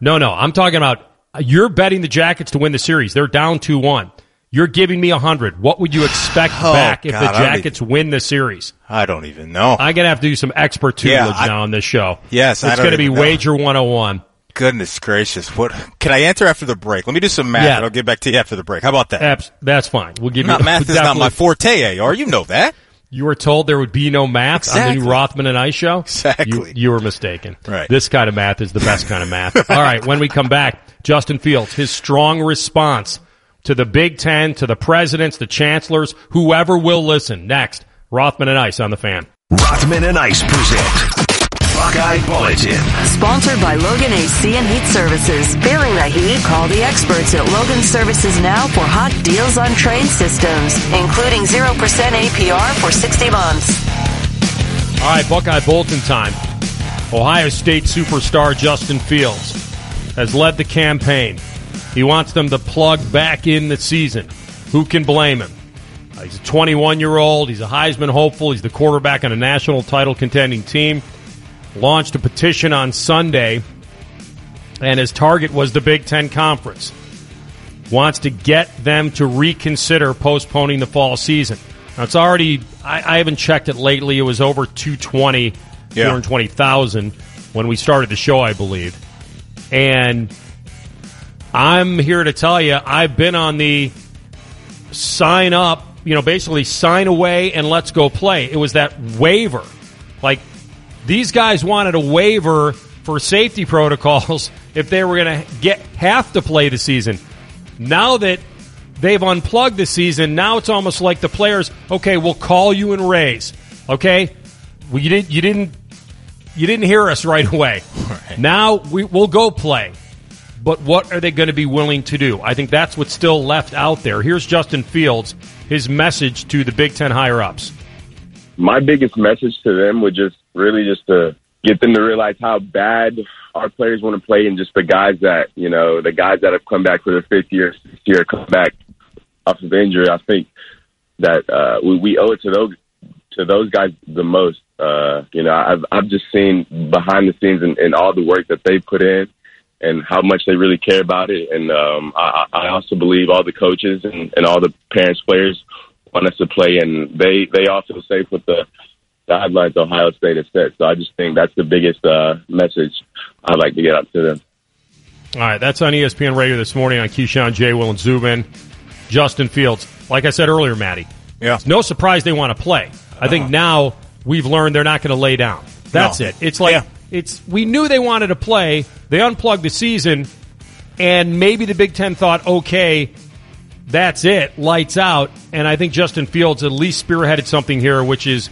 No, no, I'm talking about you're betting the Jackets to win the series. They're down 2-1. You're giving me 100. What would you expect Oh, back if God, the Jackets win the series? I don't even know. I'm going to have to do some expert Yeah, tutelage I- now on this show. Yes, I It's going to be even know. Wager 101. Goodness gracious. What can I answer after the break? Let me do some math Yeah. and I'll get back to you after the break. How about that? Abs- that's fine. We'll give Not you math is not my forte, eh, AR. You know that. You were told there would be no math on the new Rothman and Ice show. Exactly. You, you were mistaken. Right. This kind of math is the best kind of math. All right. When we come back, Justin Fields, his strong response to the Big Ten, to the presidents, the chancellors, whoever will listen. Next, Rothman and Ice on the fan. Rothman and Ice present Buckeye Bulletin. Sponsored by Logan AC and Heat Services. Feeling the heat? Call the experts at Logan Services now for hot deals on Trane systems, including 0% APR for 60 months. All right, Buckeye Bulletin time. Ohio State superstar Justin Fields has led the campaign. He wants them to plug back in the season. Who can blame him? Uh, he's a 21 year old. He's a Heisman hopeful. He's the quarterback on a national title contending team. Launched a petition on Sunday, and his target was the Big Ten Conference. Wants to get them to reconsider postponing the fall season. Now, it's already, I, I haven't checked it lately. It was over 220, Yeah. 220,000 when we started the show, I believe. And I'm here to tell you, I've been on the sign up, you know, basically sign away and let's go play. It was that waiver. Like, these guys wanted a waiver for safety protocols if they were going to get have to play the season. Now that they've unplugged the season, now it's almost like the players, okay, we'll call you and raise. Okay? Well, you didn't you didn't you didn't hear us right away. Now we, we'll go play. But what are they going to be willing to do? I think that's what's still left out there. Here's Justin Fields, his message to the Big Ten higher ups. My biggest message to them would just really just to get them to realize how bad our players want to play and just the guys that you know the guys that have come back for their fifth year sixth year come back off of injury. I think that uh we, we owe it to those to those guys the most. Uh you know i've i've just seen behind the scenes and, and all the work that they put in and how much they really care about it. And um i i also believe all the coaches and, and all the parents players want us to play, and they they all feel safe with the guidelines Ohio State has set. So I just think that's the biggest uh, message I'd like to get out to them. All right, that's on ESPN Radio this morning on Keyshawn J. Will and Zubin. Justin Fields. Like I said earlier, Matty. Yeah. It's no surprise they want to play. I think now we've learned they're not going to lay down. That's No. it. It's like Yeah. it's we knew they wanted to play. They unplugged the season, and maybe the Big Ten thought, okay, that's it, lights out. And I think Justin Fields at least spearheaded something here, which is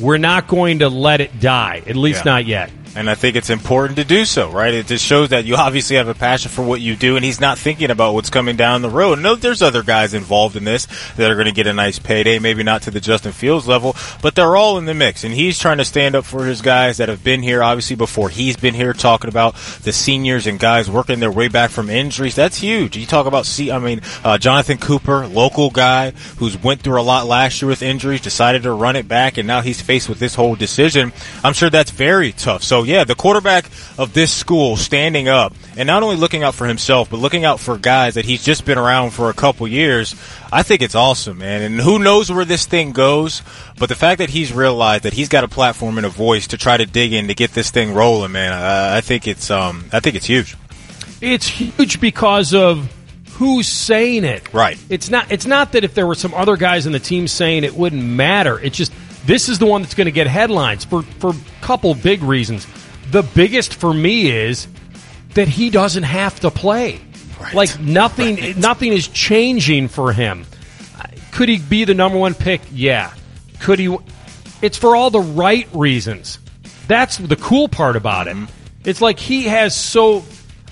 we're not going to let it die, at least Yeah. not yet. And I think it's important to do so, right? It just shows that you obviously have a passion for what you do, and he's not thinking about what's coming down the road. No, there's other guys involved in this that are going to get a nice payday, maybe not to the Justin Fields level, but they're all in the mix. And he's trying to stand up for his guys that have been here, obviously, before he's been here, talking about the seniors and guys working their way back from injuries. That's huge. You talk about, see, I mean, uh, Jonathan Cooper, local guy who's went through a lot last year with injuries, decided to run it back, and now he's faced with this whole decision. I'm sure that's very tough. So, yeah, the quarterback of this school standing up and not only looking out for himself, but looking out for guys that he's just been around for a couple years, I think it's awesome, man. And who knows where this thing goes, but the fact that he's realized that he's got a platform and a voice to try to dig in to get this thing rolling, man, I, I think it's um, I think it's huge. It's huge because of who's saying it. Right. It's not. It's not that if there were some other guys in the team saying it wouldn't matter. It's just this is the one that's going to get headlines for for a couple big reasons. The biggest for me is that he doesn't have to play. Right. Like nothing, Right. nothing is changing for him. Could he be the number one pick? Yeah. Could he? It's for all the right reasons. That's the cool part about it. Mm-hmm. It's like he has so.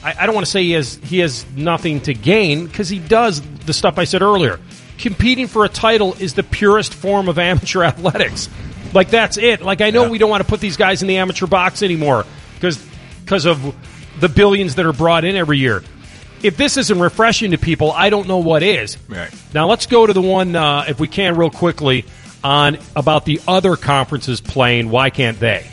I, I don't want to say he has he has nothing to gain because he does the stuff I said earlier. Competing for a title is the purest form of amateur athletics. Like that's it. Like I know Yeah. we don't want to put these guys in the amateur box anymore because because of the billions that are brought in every year. If this isn't refreshing to people, I don't know what is. Right. Now let's go to the one, uh, if we can, real quickly on about the other conferences playing. Why can't they?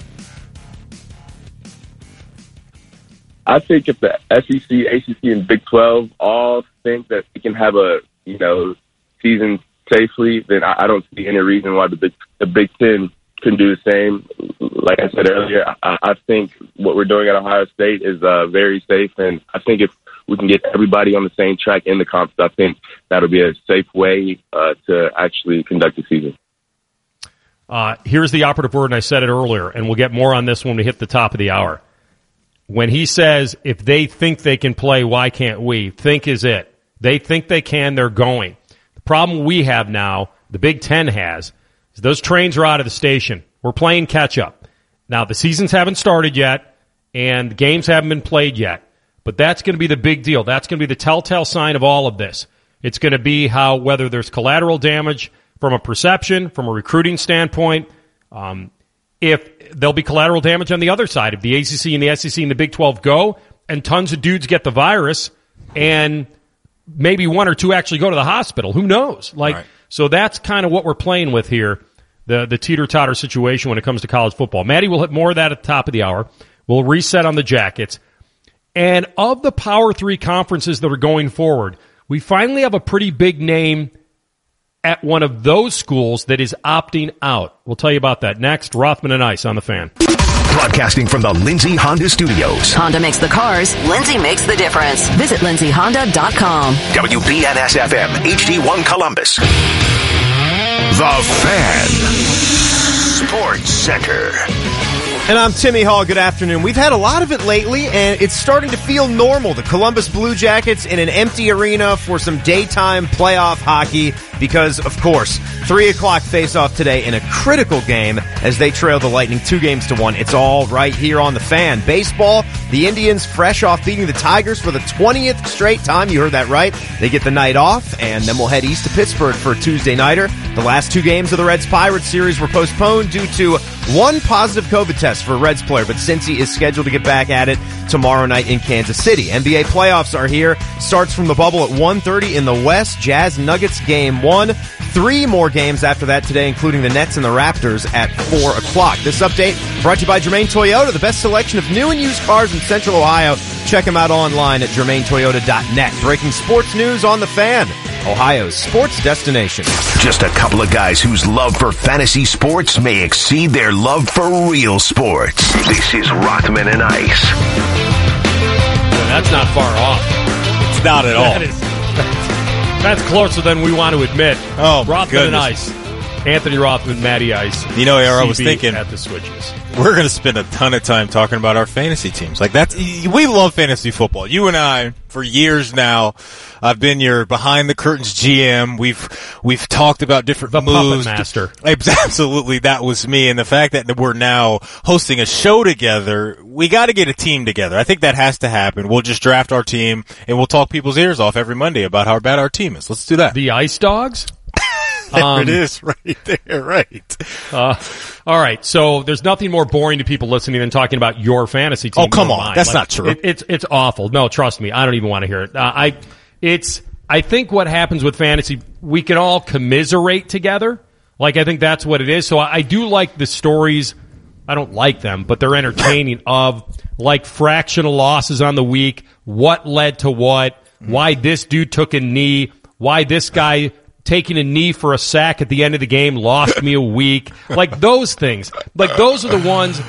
I think if the SEC, ACC, and Big 12 all think that they can have a you know season safely, then I, I don't see any reason why the Big the Big Ten can do the same. Like I said earlier, I, I think what we're doing at Ohio State is uh, very safe, and I think if we can get everybody on the same track in the conference, I think that'll be a safe way uh, to actually conduct the season. Uh, here's the operative word, and I said it earlier, and we'll get more on this when we hit the top of the hour. When he says, if they think they can play, why can't we? Think is it. They think they can, they're going. Problem we have now, the Big Ten has, is those trains are out of the station. We're playing catch up. Now, the seasons haven't started yet, and games haven't been played yet, but that's going to be the big deal. That's going to be the telltale sign of all of this. It's going to be how whether there's collateral damage from a perception, from a recruiting standpoint, um, if there'll be collateral damage on the other side. If the ACC and the SEC and the Big 12 go and tons of dudes get the virus and maybe one or two actually go to the hospital, who knows? Like, Right. so that's kind of what we're playing with here. The, the teeter totter situation when it comes to college football. Matty will hit more of that at the top of the hour. We'll reset on the jackets. And of the Power Three conferences that are going forward, we finally have a pretty big name at one of those schools that is opting out. We'll tell you about that next. Rothman and Ice on the fan. Broadcasting from the Lindsay Honda Studios. Honda makes the cars, Lindsay makes the difference. Visit lindsayhonda.com. WBNS FM, HD1 Columbus. The Fan. Sports Center. And I'm Timmy Hall. Good afternoon. We've had a lot of it lately, and it's starting to feel normal. The Columbus Blue Jackets in an empty arena for some daytime playoff hockey because, of course, 3 o'clock face-off today in a critical game as they trail the Lightning two games to one. It's all right here on the fan. Baseball, the Indians fresh off beating the Tigers for the 20th straight time. You heard that right. They get the night off, and then we'll head east to Pittsburgh for a Tuesday nighter. The last two games of the Reds Pirates series were postponed due to one positive COVID test for Reds player, but Cincy is scheduled to get back at it tomorrow night in Kansas City. NBA playoffs are here. Starts from the bubble at 1.30 in the West. Jazz Nuggets game one. Three more games after that today, including the Nets and the Raptors at 4 o'clock. This update brought to you by Germain Toyota, the best selection of new and used cars in Central Ohio. Check them out online at germaintoyota.net. Breaking sports news on the fan. Ohio's sports destination. Just a couple of guys whose love for fantasy sports may exceed their love for real sports. This is Rothman and Ice. That's not far off. It's not at all. That is, closer than we want to admit. Oh, Rothman and. Ice. Anthony Rothman, Matty Ice. You know, AR, I was thinking- at the switches. We're going to spend a ton of time talking about our fantasy teams. Like that's we love fantasy football. You and I for years now. I've been your behind the curtains GM. We've we've talked about different The puppet moves. master. Absolutely, that was me. And the fact that we're now hosting a show together, we got to get a team together. I think that has to happen. We'll just draft our team and we'll talk people's ears off every Monday about how bad our team is. Let's do that. The Ice Dogs. there um, it is, right there, right. Uh, all right. So there's nothing more boring to people listening than talking about your fantasy team. Oh, come on. mine. That's not true. it- it's it's awful. No, trust me. I don't even want to hear it. Uh, I it's I think what happens with fantasy, we can all commiserate together. Like I think that's what it is. So I, I do like the stories. I don't like them, but they're entertaining. of like fractional losses on the week, what led to what, why this dude took a knee, why this guy taking a knee for a sack at the end of the game lost me a week. Like those things. Like those are the ones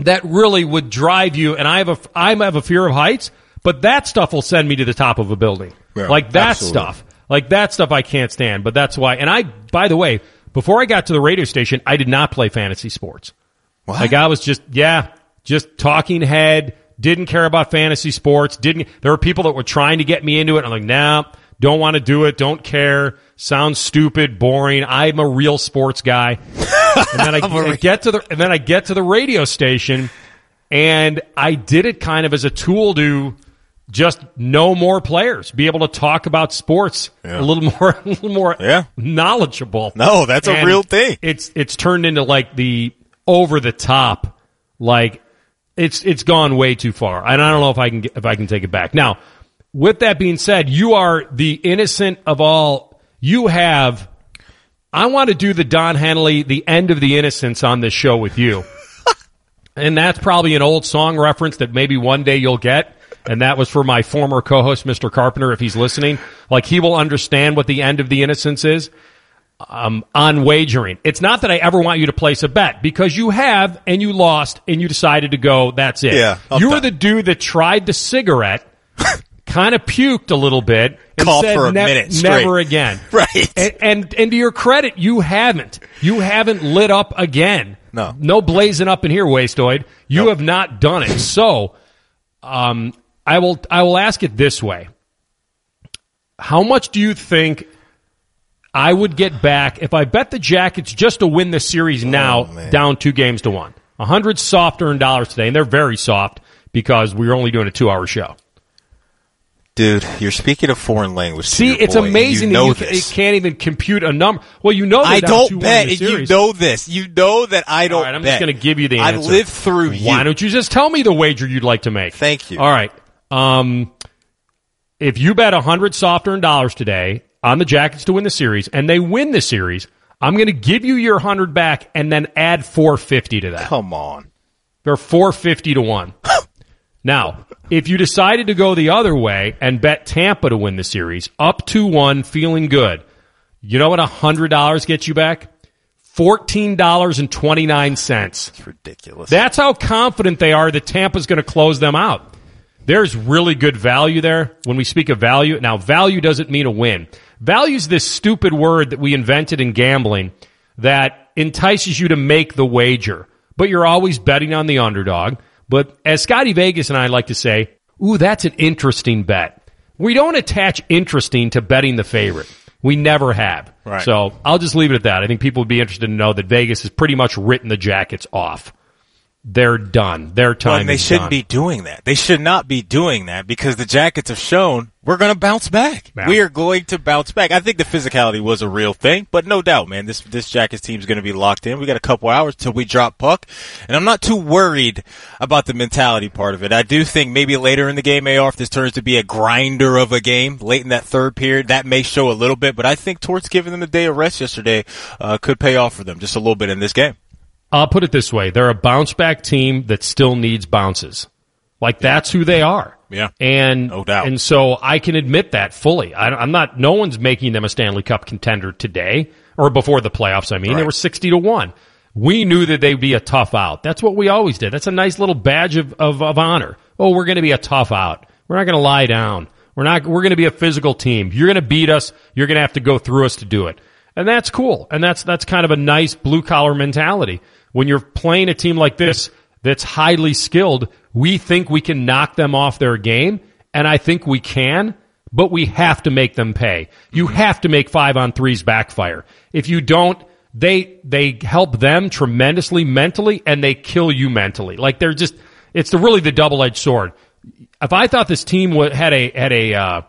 that really would drive you. And I have a, I have a fear of heights, but that stuff will send me to the top of a building. Yeah, like that absolutely. stuff. Like that stuff I can't stand, but that's why. And I, by the way, before I got to the radio station, I did not play fantasy sports. What? Like I was just, yeah, just talking head, didn't care about fantasy sports, didn't, there were people that were trying to get me into it. I'm like, nah, don't want to do it, don't care, sounds stupid, boring. I'm a real sports guy. And then I, I get to the, and then I get to the radio station and I did it kind of as a tool to just know more players, be able to talk about sports a little more, a little more Yeah. knowledgeable. No, that's a real thing. It's it's turned into like the over the top, like it's it's gone way too far, and I don't know if I can if I can take it back. Now, with that being said, you are the innocent of all. You have. I want to do the Don Henley, the end of the innocence on this show with you. And that's probably an old song reference that maybe one day you'll get. And that was for my former co-host, Mr. Carpenter, if he's listening. Like he will understand what the end of the innocence is. Um, on wagering. It's not that I ever want you to place a bet because you have and you lost and you decided to go. That's it. Yeah, you were the dude that tried the cigarette, kind of puked a little bit, said for a "Ne- minute straight." never again. Right. And, and and to your credit, you haven't. You haven't lit up again. No. No blazing up in here, Wastoid. You have not done it. So, um, I will I will ask it this way: How much do you think I would get back if I bet the Jackets just to win the series now, down two games to one? A hundred soft earned dollars today, and they're very soft because we're only doing a two hour show. Dude, you're speaking a foreign language. See, it's boy, amazing you know that you, this. can't even compute a number. Well, you know, they're I down don't 2-1 bet. in the and You know this. You know that I don't All right, I'm bet. just going to give you the answer. I live through you. Why don't you just tell me the wager you'd like to make? Thank you. All right. Um, if you bet a hundred soft earned dollars today on the Jackets to win the series, and they win the series, I'm going to give you your hundred back, and then add four fifty to that. Come on. They're four fifty to one. now, if you decided to go the other way and bet Tampa to win the series, up to one, feeling good, you know what a hundred dollars gets you back? Fourteen dollars and twenty nine cents. It's ridiculous. That's how confident they are that Tampa's going to close them out. There's really good value there. When we speak of value, now value doesn't mean a win. Value is this stupid word that we invented in gambling that entices you to make the wager, but you're always betting on the underdog. But as Scotty Vegas and I like to say, ooh, that's an interesting bet. We don't attach interesting to betting the favorite. We never have. Right. So I'll just leave it at that. I think people would be interested to know that Vegas has pretty much written the Jackets off. They're done. Their time Well, and they shouldn't done. be doing that. They should not be doing that because the Jackets have shown we're going to bounce back. Yeah. We are going to bounce back. I think the physicality was a real thing, but no doubt, man, this this Jackets team is going to be locked in. We got a couple hours till we drop puck, and I'm not too worried about the mentality part of it. I do think maybe later in the game, AR, if this turns to be a grinder of a game late in that third period, that may show a little bit. But I think Torts giving them the day of rest yesterday uh, could pay off for them just a little bit in this game. I'll put it this way: they're a bounce back team that still needs bounces. Like that's who they are. Yeah. and No doubt. And so I can admit that fully. I, I'm not. No one's making them a Stanley Cup contender today or before the playoffs. I mean, they were sixty to one. We knew that they'd be a tough out. That's what we always did. That's a nice little badge of, of, of honor. Oh, we're going to be a tough out. We're not going to lie down. We're not. We're going to be a physical team. You're going to beat us. You're going to have to go through us to do it. And that's cool. And that's, that's kind of a nice blue collar mentality. When you're playing a team like this that's highly skilled, we think we can knock them off their game. And I think we can, but we have to make them pay. You have to make five on threes backfire. If you don't, they, they help them tremendously mentally and they kill you mentally. Like they're just, it's the really the double edged sword. If I thought this team had a, had a, uh,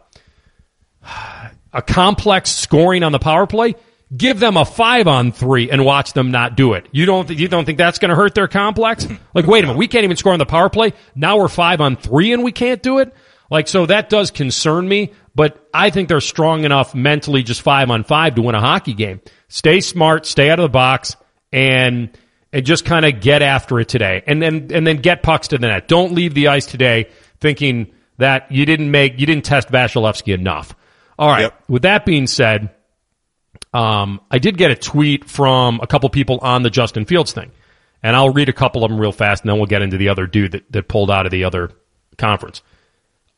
a complex scoring on the power play, give them a five on three and watch them not do it. You don't, you don't think that's going to hurt their complex? Like, wait a minute, we can't even score on the power play. Now we're five on three and we can't do it. Like, so that does concern me, but I think they're strong enough mentally just five on five to win a hockey game. Stay smart, stay out of the box, and, and just kind of get after it today. And then, and then get pucks to the net. Don't leave the ice today thinking that you didn't make, you didn't test Vasilevskiy enough. All right. With that being said, um, I did get a tweet from a couple people on the Justin Fields thing, and I'll read a couple of them real fast, and then we'll get into the other dude that, that pulled out of the other conference.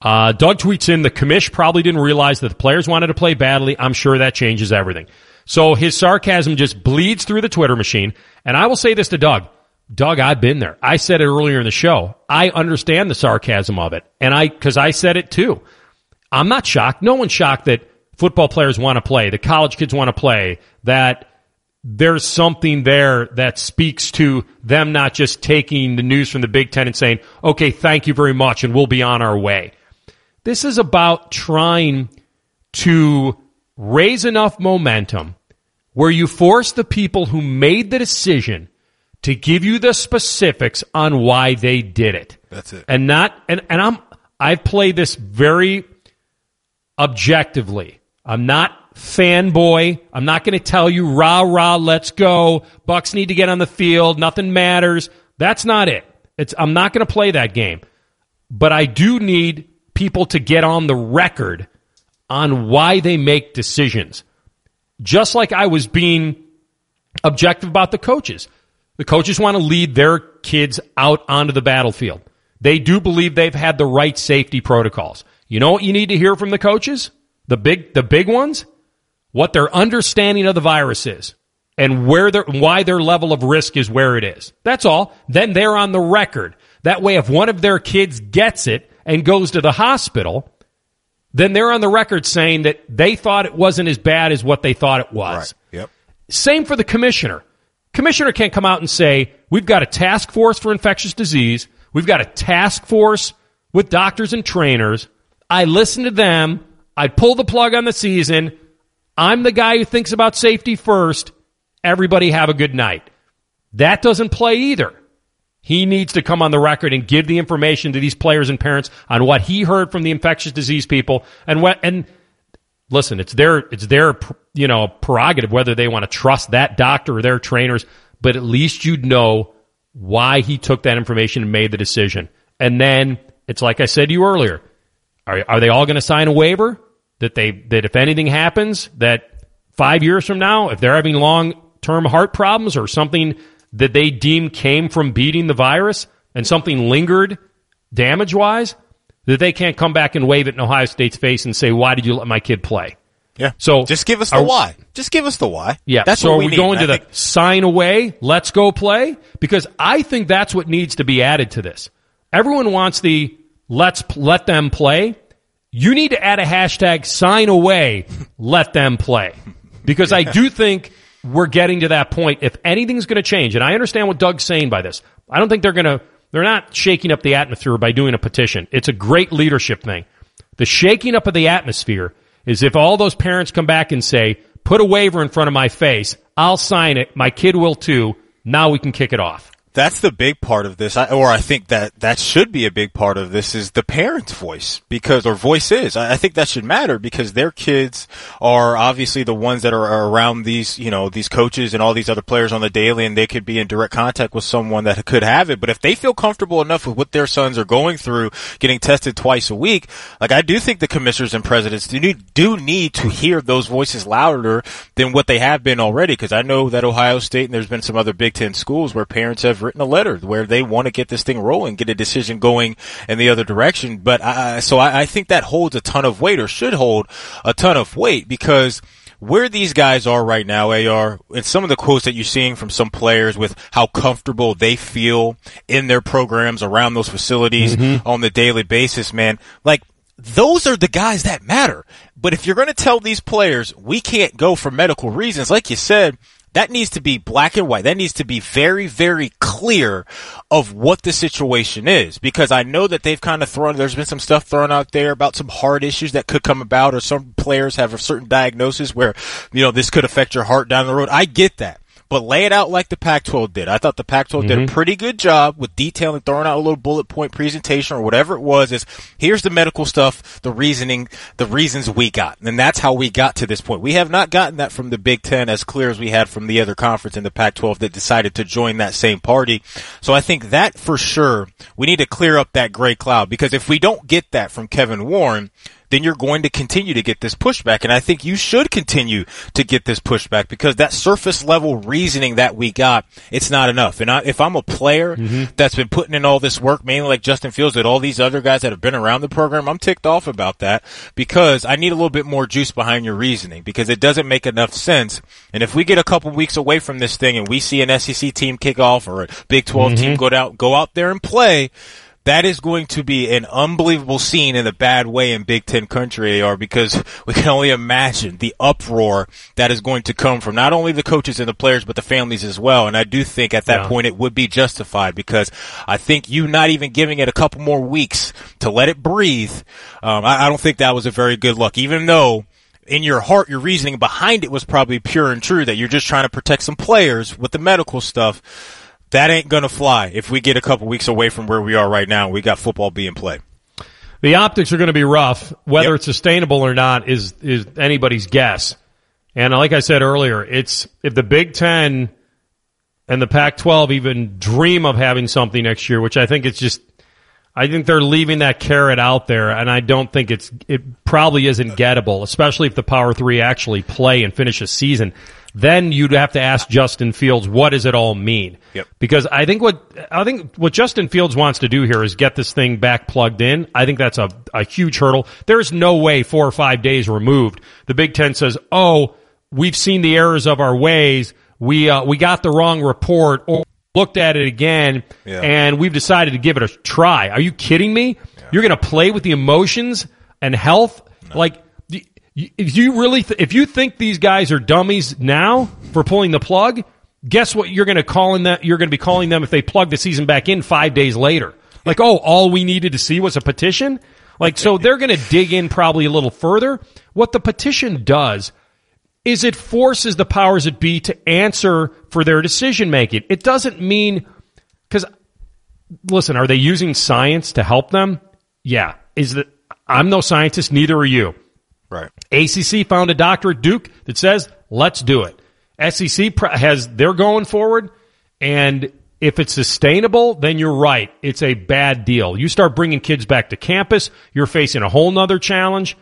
Uh, Doug tweets in, the commish probably didn't realize that the players wanted to play badly. I'm sure that changes everything. So his sarcasm just bleeds through the Twitter machine. And I will say this to Doug. Doug, I've been there. I said it earlier in the show. I understand the sarcasm of it. And I, cause I said it too. I'm not shocked. No one's shocked that football players want to play, the college kids want to play, that there's something there that speaks to them not just taking the news from the Big Ten and saying, okay, thank you very much, and we'll be on our way. This is about trying to raise enough momentum where you force the people who made the decision to give you the specifics on why they did it. That's it. And not, and, and I'm, I've played this very objectively. I'm not fanboy. I'm not going to tell you rah rah, let's go. Bucks need to get on the field. Nothing matters. That's not it. It's, I'm not going to play that game, but I do need people to get on the record on why they make decisions. Just like I was being objective about the coaches. The coaches want to lead their kids out onto the battlefield. They do believe they've had the right safety protocols. You know what you need to hear from the coaches? The big, the big ones? What their understanding of the virus is and where their, why their level of risk is where it is. That's all. Then they're on the record. That way, if one of their kids gets it and goes to the hospital, then they're on the record saying that they thought it wasn't as bad as what they thought it was. Right. Yep. Same for the commissioner. Commissioner can't come out and say, we've got a task force for infectious disease. We've got a task force with doctors and trainers. I listen to them. I pull the plug on the season. I'm the guy who thinks about safety first. Everybody have a good night. That doesn't play either. He needs to come on the record and give the information to these players and parents on what he heard from the infectious disease people and what, and listen, it's their, it's their, you know, prerogative whether they want to trust that doctor or their trainers, but at least you'd know why he took that information and made the decision. And then it's like I said to you earlier. Are, are they all going to sign a waiver that they, that if anything happens that five years from now, if they're having long term heart problems or something that they deem came from beating the virus and something lingered damage wise, that they can't come back and wave it in Ohio State's face and say, why did you let my kid play? Yeah. So just give us the are- why. Just give us the why. Yeah. That's so what are we, we need. going I to the sign away, let's go play? Because I think that's what needs to be added to this. Everyone wants the let's let them play. You need to add a hashtag sign away, let them play. Because I do think we're getting to that point. If anything's going to change, and I understand what Doug's saying by this, I don't think they're going to, they're not shaking up the atmosphere by doing a petition. It's a great leadership thing. The shaking up of the atmosphere is if all those parents come back and say, put a waiver in front of my face, I'll sign it, my kid will too, now we can kick it off. That's the big part of this, I, or I think that that should be a big part of this is the parents' voice because, or voices. I, I think that should matter because their kids are obviously the ones that are, are around these, you know, these coaches and all these other players on the daily, and they could be in direct contact with someone that could have it. But if they feel comfortable enough with what their sons are going through, getting tested twice a week, like I do think the commissioners and presidents do need, do need to hear those voices louder than what they have been already. Because I know that Ohio State and there's been some other Big Ten schools where parents have written a letter where they want to get this thing rolling, get a decision going in the other direction. But I, so I, I think that holds a ton of weight or should hold a ton of weight because where these guys are right now, AR, and some of the quotes that you're seeing from some players with how comfortable they feel in their programs around those facilities Mm-hmm. on the daily basis, man, like those are the guys that matter. But if you're going to tell these players we can't go for medical reasons, like you said, that needs to be black and white. That needs to be very, very clear of what the situation is. Because I know that they've kind of thrown, there's been some stuff thrown out there about some heart issues that could come about or some players have a certain diagnosis where, you know, this could affect your heart down the road. I get that. But lay it out like the Pac-12 did. I thought the Pac-12 did a mm-hmm. pretty good job with detailing, throwing out a little bullet point presentation or whatever it was. Is here's the medical stuff, the reasoning, the reasons we got, and that's how we got to this point. We have not gotten that from the Big Ten as clear as we had from the other conference in the Pac-12 that decided to join that same party. So I think that for sure we need to clear up that gray cloud because if we don't get that from Kevin Warren, then you're going to continue to get this pushback. And I think you should continue to get this pushback because that surface level reasoning that we got, it's not enough. And I, if I'm a player mm-hmm. that's been putting in all this work, mainly like Justin Fields, that all these other guys that have been around the program, I'm ticked off about that because I need a little bit more juice behind your reasoning because it doesn't make enough sense. And if we get a couple weeks away from this thing and we see an SEC team kick off or a Big 12 team mm-hmm. go out, go out there and play, that is going to be an unbelievable scene in a bad way in Big Ten country, AR, because we can only imagine the uproar that is going to come from not only the coaches and the players, but the families as well. And I do think at that Yeah. point it would be justified because I think you not even giving it a couple more weeks to let it breathe, um, I, I don't think that was a very good look, even though in your heart, your reasoning behind it was probably pure and true that you're just trying to protect some players with the medical stuff. That ain't gonna fly if we get a couple weeks away from where we are right now. We got football being played. The optics are going to be rough. Whether Yep. it's sustainable or not is is anybody's guess. And like I said earlier, it's if the Big Ten and the Pac-12 even dream of having something next year, which I think it's just, I think they're leaving that carrot out there, and I don't think it's it probably isn't gettable, especially if the Power Three actually play and finish a season. Then you'd have to ask Justin Fields, what does it all mean? Yep. Because I think what I think what Justin Fields wants to do here is get this thing back plugged in. I think that's a, a huge hurdle. There's no way four or five days removed the Big Ten says, "Oh, we've seen the errors of our ways. We uh, we got the wrong report or looked at it again, Yeah. and we've decided to give it a try." Are you kidding me? You're going to play with the emotions and health like. If you really, th- if you think these guys are dummies now for pulling the plug, guess what? You're going to call in that. You're going to be calling them if they plug the season back in five days later. Like, oh, all we needed to see was a petition. Like, so they're going to dig in probably a little further. What the petition does is it forces the powers that be to answer for their decision making. It doesn't mean because listen, are they using science to help them? Yeah. Is that I'm no scientist, neither are you. Right. ACC found a doctor at Duke that says, let's do it. SEC has, they're going forward. And if it's sustainable, then you're right. It's a bad deal. You start bringing kids back to campus, you're facing a whole nother challenge.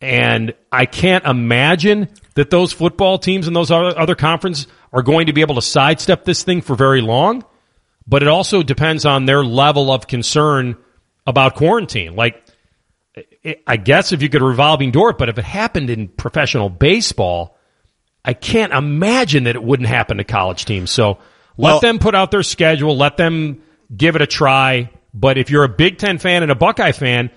And I can't imagine that those football teams and those other, conferences are going to be able to sidestep this thing for very long. But it also depends on their level of concern about quarantine. Like, I guess if you could revolving door it, but if it happened in professional baseball, I can't imagine that it wouldn't happen to college teams. So let Well- them put out their schedule, let them give it a try. But if you're a Big Ten fan and a Buckeye fan,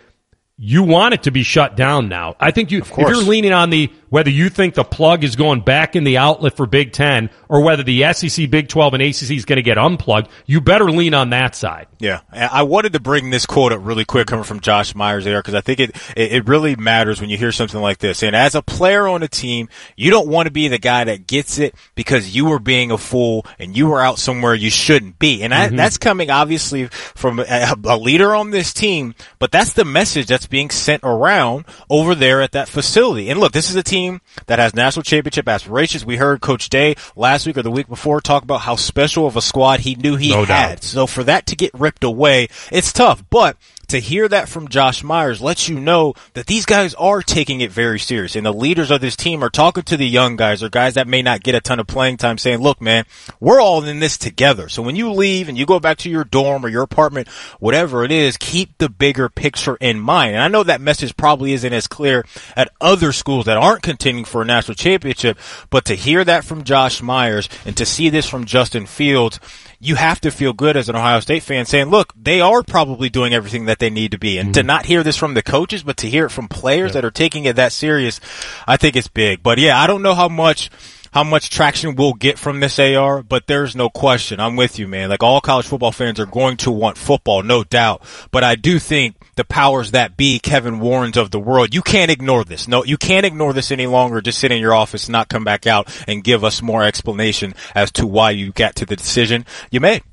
you want it to be shut down now. I think you, if you're leaning on the, whether you think the plug is going back in the outlet for Big Ten or whether the SEC, Big 12 and ACC is going to get unplugged, you better lean on that side. Yeah, I wanted to bring this quote up really quick coming from Josh Myers there because I think it, it really matters when you hear something like this. And as a player on a team, you don't want to be the guy that gets it because you were being a fool and you were out somewhere you shouldn't be. And that, mm-hmm. that's coming obviously from a, a leader on this team, but that's the message that's being sent around over there at that facility. And look, this is a team that has national championship aspirations. We heard Coach Day last week or the week before talk about how special of a squad he knew he No doubt. had. So for that to get ripped away, it's tough. But to hear that from Josh Myers lets you know that these guys are taking it very serious. And the leaders of this team are talking to the young guys or guys that may not get a ton of playing time saying, look, man, we're all in this together. So when you leave and you go back to your dorm or your apartment, whatever it is, keep the bigger picture in mind. And I know that message probably isn't as clear at other schools that aren't contending for a national championship, but to hear that from Josh Myers and to see this from Justin Fields, you have to feel good as an Ohio State fan saying, look, they are probably doing everything that they need to be. And mm-hmm. to not hear this from the coaches, but to hear it from players yeah. that are taking it that serious, I think it's big. But yeah, I don't know how much how much traction we'll get from this AR, but there's no question. I'm with you, man. Like all college football fans are going to want football, no doubt. But I do think the powers that be, Kevin Warrens of the world, you can't ignore this. No, you can't ignore this any longer. Just sit in your office, not come back out and give us more explanation as to why you got to the decision you made.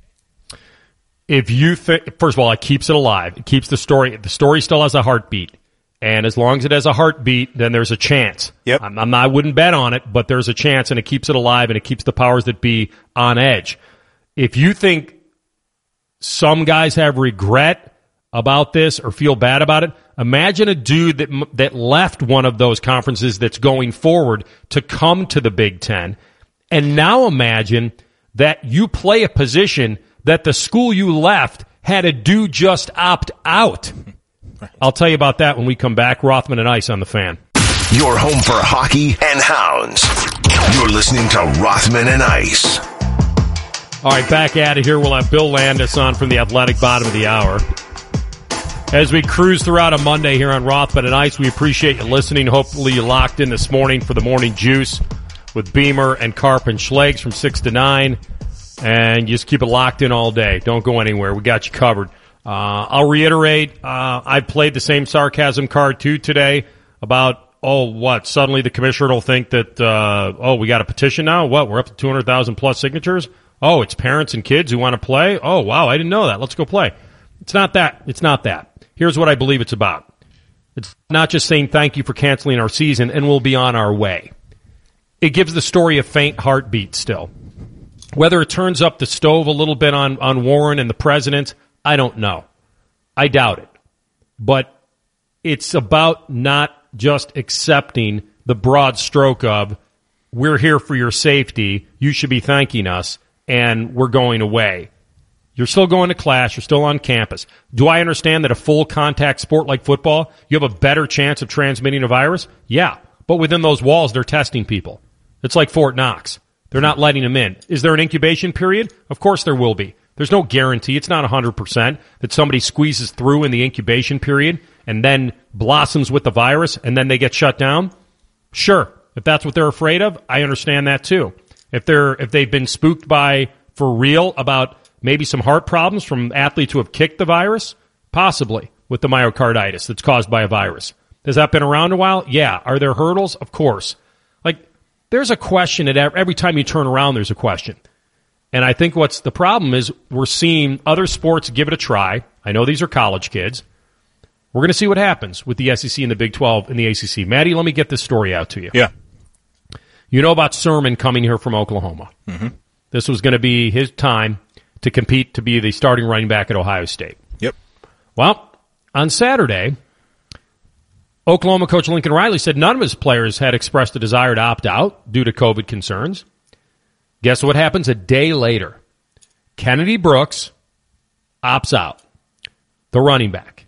If you think, first of all, it keeps it alive. It keeps the story, the story still has a heartbeat. And as long as it has a heartbeat, then there's a chance. Yep. I'm, I'm, I wouldn't bet on it, but there's a chance and it keeps it alive and it keeps the powers that be on edge. If you think some guys have regret about this or feel bad about it, imagine a dude that, that left one of those conferences that's going forward to come to the Big Ten. And now imagine that you play a position that the school you left had a dude just opt out. I'll tell you about that when we come back. Rothman and Ice on the fan. Your home for hockey and hounds. You're listening to Rothman and Ice. All right, back at it here. We'll have Bill Landis on from the Athletic bottom of the hour. As we cruise throughout a Monday here on Rothman and Ice, we appreciate you listening. Hopefully you locked in this morning for the morning juice with Beamer and Carp and Schlegs from 6 to 9. And you just keep it locked in all day. Don't go anywhere. We got you covered. Uh, I'll reiterate, uh, I played the same sarcasm card too today about, oh, what? Suddenly the commissioner will think that, uh, oh, we got a petition now? What? We're up to 200,000 plus signatures? Oh, it's parents and kids who want to play? Oh, wow, I didn't know that. Let's go play. It's not that. It's not that. Here's what I believe it's about. It's not just saying thank you for canceling our season and we'll be on our way. It gives the story a faint heartbeat still. Whether it turns up the stove a little bit on, on Warren and the president, I don't know. I doubt it. But it's about not just accepting the broad stroke of we're here for your safety, you should be thanking us, and we're going away. You're still going to class, you're still on campus. Do I understand that a full contact sport like football, you have a better chance of transmitting a virus? Yeah. But within those walls, they're testing people. It's like Fort Knox. They're not letting them in. Is there an incubation period? Of course there will be. There's no guarantee. It's not 100% that somebody squeezes through in the incubation period and then blossoms with the virus and then they get shut down. Sure. If that's what they're afraid of, I understand that too. If they're, if they've been spooked by for real about maybe some heart problems from athletes who have kicked the virus, possibly with the myocarditis that's caused by a virus. Has that been around a while? Yeah. Are there hurdles? Of course. Like, there's a question at every time you turn around, there's a question. And I think what's the problem is we're seeing other sports give it a try. I know these are college kids. We're going to see what happens with the SEC and the Big 12 and the ACC. Matty, let me get this story out to you. Yeah. You know about Sermon coming here from Oklahoma. Mm-hmm. This was going to be his time to compete to be the starting running back at Ohio State. Yep. Well, on Saturday, Oklahoma coach Lincoln Riley said none of his players had expressed a desire to opt out due to COVID concerns. Guess what happens a day later? Kennedy Brooks opts out. The running back.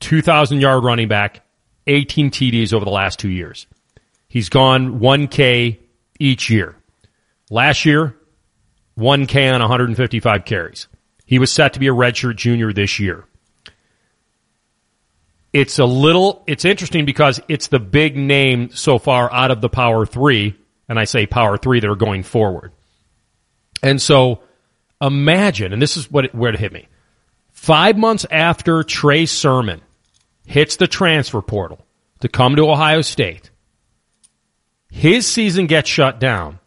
2,000 yard running back, 18 TDs over the last two years. He's gone 1K each year. Last year, 1K on 155 carries. He was set to be a redshirt junior this year. It's a little, it's interesting because it's the big name so far out of the power three and I say power three that are going forward. And so imagine, and this is what it, where it hit me. Five months after Trey Sermon hits the transfer portal to come to Ohio State, his season gets shut down.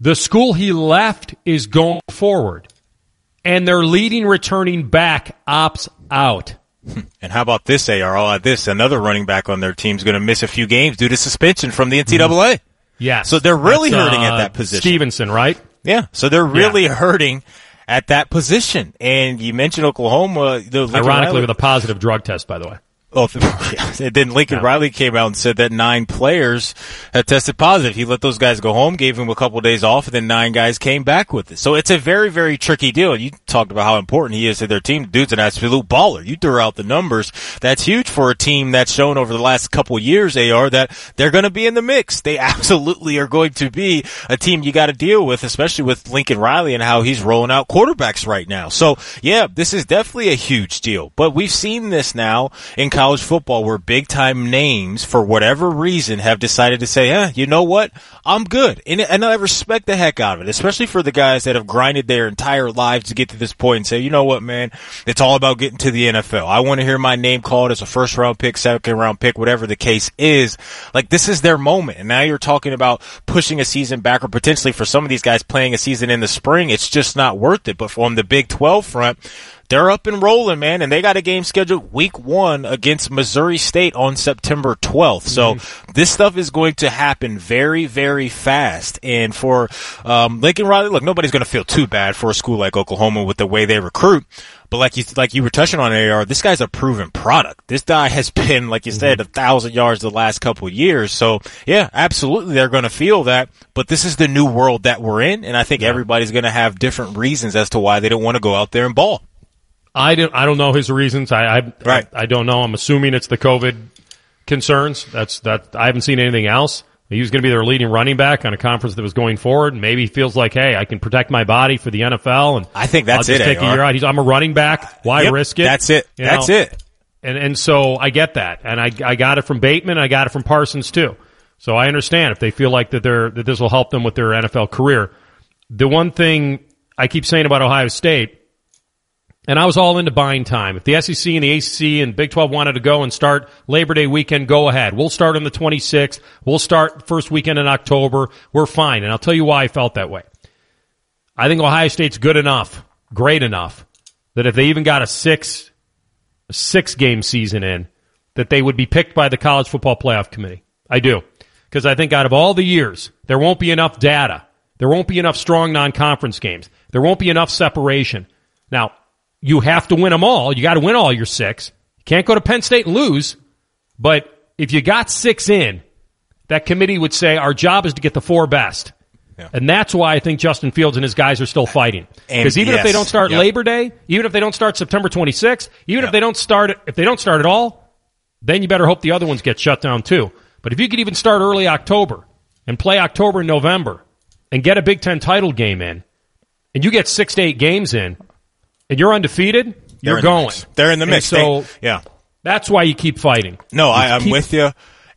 The school he left is going forward, and their leading returning back opts out. And how about this, AR? I'll add this. Another running back on their team is going to miss a few games due to suspension from the NCAA. Yeah. So they're really That's, hurting uh, at that position. Stevenson, right? Yeah. So they're really Yeah. hurting at that position. And you mentioned Oklahoma. The Ironically, with a positive drug test, by the way. Oh, then Lincoln Riley came out and said that nine players had tested positive. He let those guys go home, gave them a couple of days off, and then nine guys came back with it. So it's a very, very tricky deal. You talked about how important he is to their team. Dude's an absolute baller. You threw out the numbers. That's huge for a team that's shown over the last couple of years, AR, that they're going to be in the mix. They absolutely are going to be a team you got to deal with, especially with Lincoln Riley and how he's rolling out quarterbacks right now. So yeah, this is definitely a huge deal. But we've seen this now in college football where big time names, for whatever reason, have decided to say, eh, you know what? I'm good. And, and I respect the heck out of it, especially for the guys that have grinded their entire lives to get to this point and say, you know what, man? It's all about getting to the NFL. I want to hear my name called as a first round pick, second round pick, whatever the case is. Like this is their moment. And now you're talking about pushing a season back or potentially for some of these guys playing a season in the spring. It's just not worth it. But from the Big 12 front, they're up and rolling, man, and they got a game scheduled week one against Missouri State on September 12th. So this stuff is going to happen very, very fast. And for um, Lincoln Riley, look, nobody's going to feel too bad for a school like Oklahoma with the way they recruit. But like you, like you were touching on AR, this guy's a proven product. This guy has been, like you said, a thousand yards the last couple of years. So yeah, absolutely, they're going to feel that. But this is the new world that we're in, and I think everybody's going to have different reasons as to why they don't want to go out there and ball. I don't. I don't know his reasons. I, I Right. I, I don't know. I'm assuming it's the COVID concerns. That's that. I haven't seen anything else. He was going to be their leading running back on a conference that was going forward. And maybe he feels like, hey, I can protect my body for the NFL, and I think that's I'll just it, take a year out. He's, I'm a running back. Why Yep, risk it? That's it. You That's know? it. And and so I get that, and I I got it from Bateman. I got it from Parsons too. So I understand if they feel like that they're that this will help them with their NFL career. The one thing I keep saying about Ohio State, and I was all into buying time. If the SEC and the ACC and Big 12 wanted to go and start Labor Day weekend, go ahead. We'll start on the 26th. We'll start first weekend in October. We're fine. And I'll tell you why I felt that way. I think Ohio State's good enough, great enough, that if they even got a six, a six game season in, that they would be picked by the college football playoff committee. I do. Because I think out of all the years, there won't be enough data. There won't be enough strong non-conference games. There won't be enough separation. Now, you have to win them all. You got to win all your six. You can't go to Penn State and lose. But if you got six in, that committee would say our job is to get the four best. And that's why I think Justin Fields and his guys are still fighting. Because even if they don't start yep. Labor Day, even if they don't start September 26th, even if they don't start if they don't start at all, then you better hope the other ones get shut down too. But if you could even start early October and play October and November and get a Big Ten title game in, and you get six to eight games in, and you're undefeated, They're you're in the going. They're in the And mix. so They- yeah. that's why you keep fighting. No, I, I'm keep- with you.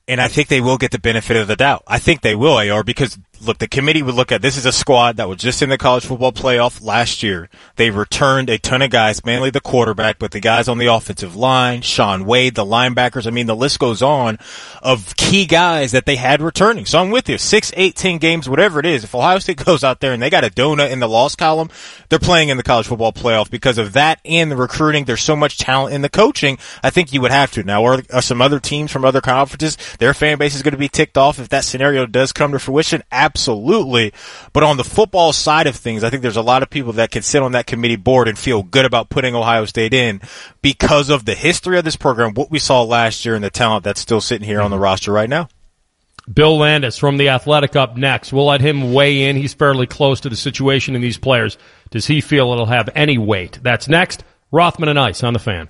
And I think they will get the benefit of the doubt. I think they will, AR, because look, the committee would look at this is a squad that was just in the college football playoff last year. They returned a ton of guys, mainly the quarterback, but the guys on the offensive line, Shaun Wade, the linebackers. I mean, the list goes on of key guys that they had returning. So I'm with you. Six, eight, ten games, whatever it is. If Ohio State goes out there and they got a donut in the loss column, they're playing in the college football playoff because of that and the recruiting. There's so much talent in the coaching. I think you would have to. Now, are, are some other teams from other conferences, their fan base is going to be ticked off if that scenario does come to fruition? Absolutely. But on the football side of things, I think there's a lot of people that can sit on that committee board and feel good about putting Ohio State in because of the history of this program, what we saw last year and the talent that's still sitting here on the roster right now. Bill Landis from The Athletic up next. We'll let him weigh in. He's fairly close to the situation in these players. Does he feel it'll have any weight? That's next. Rothman and Ice on the fan.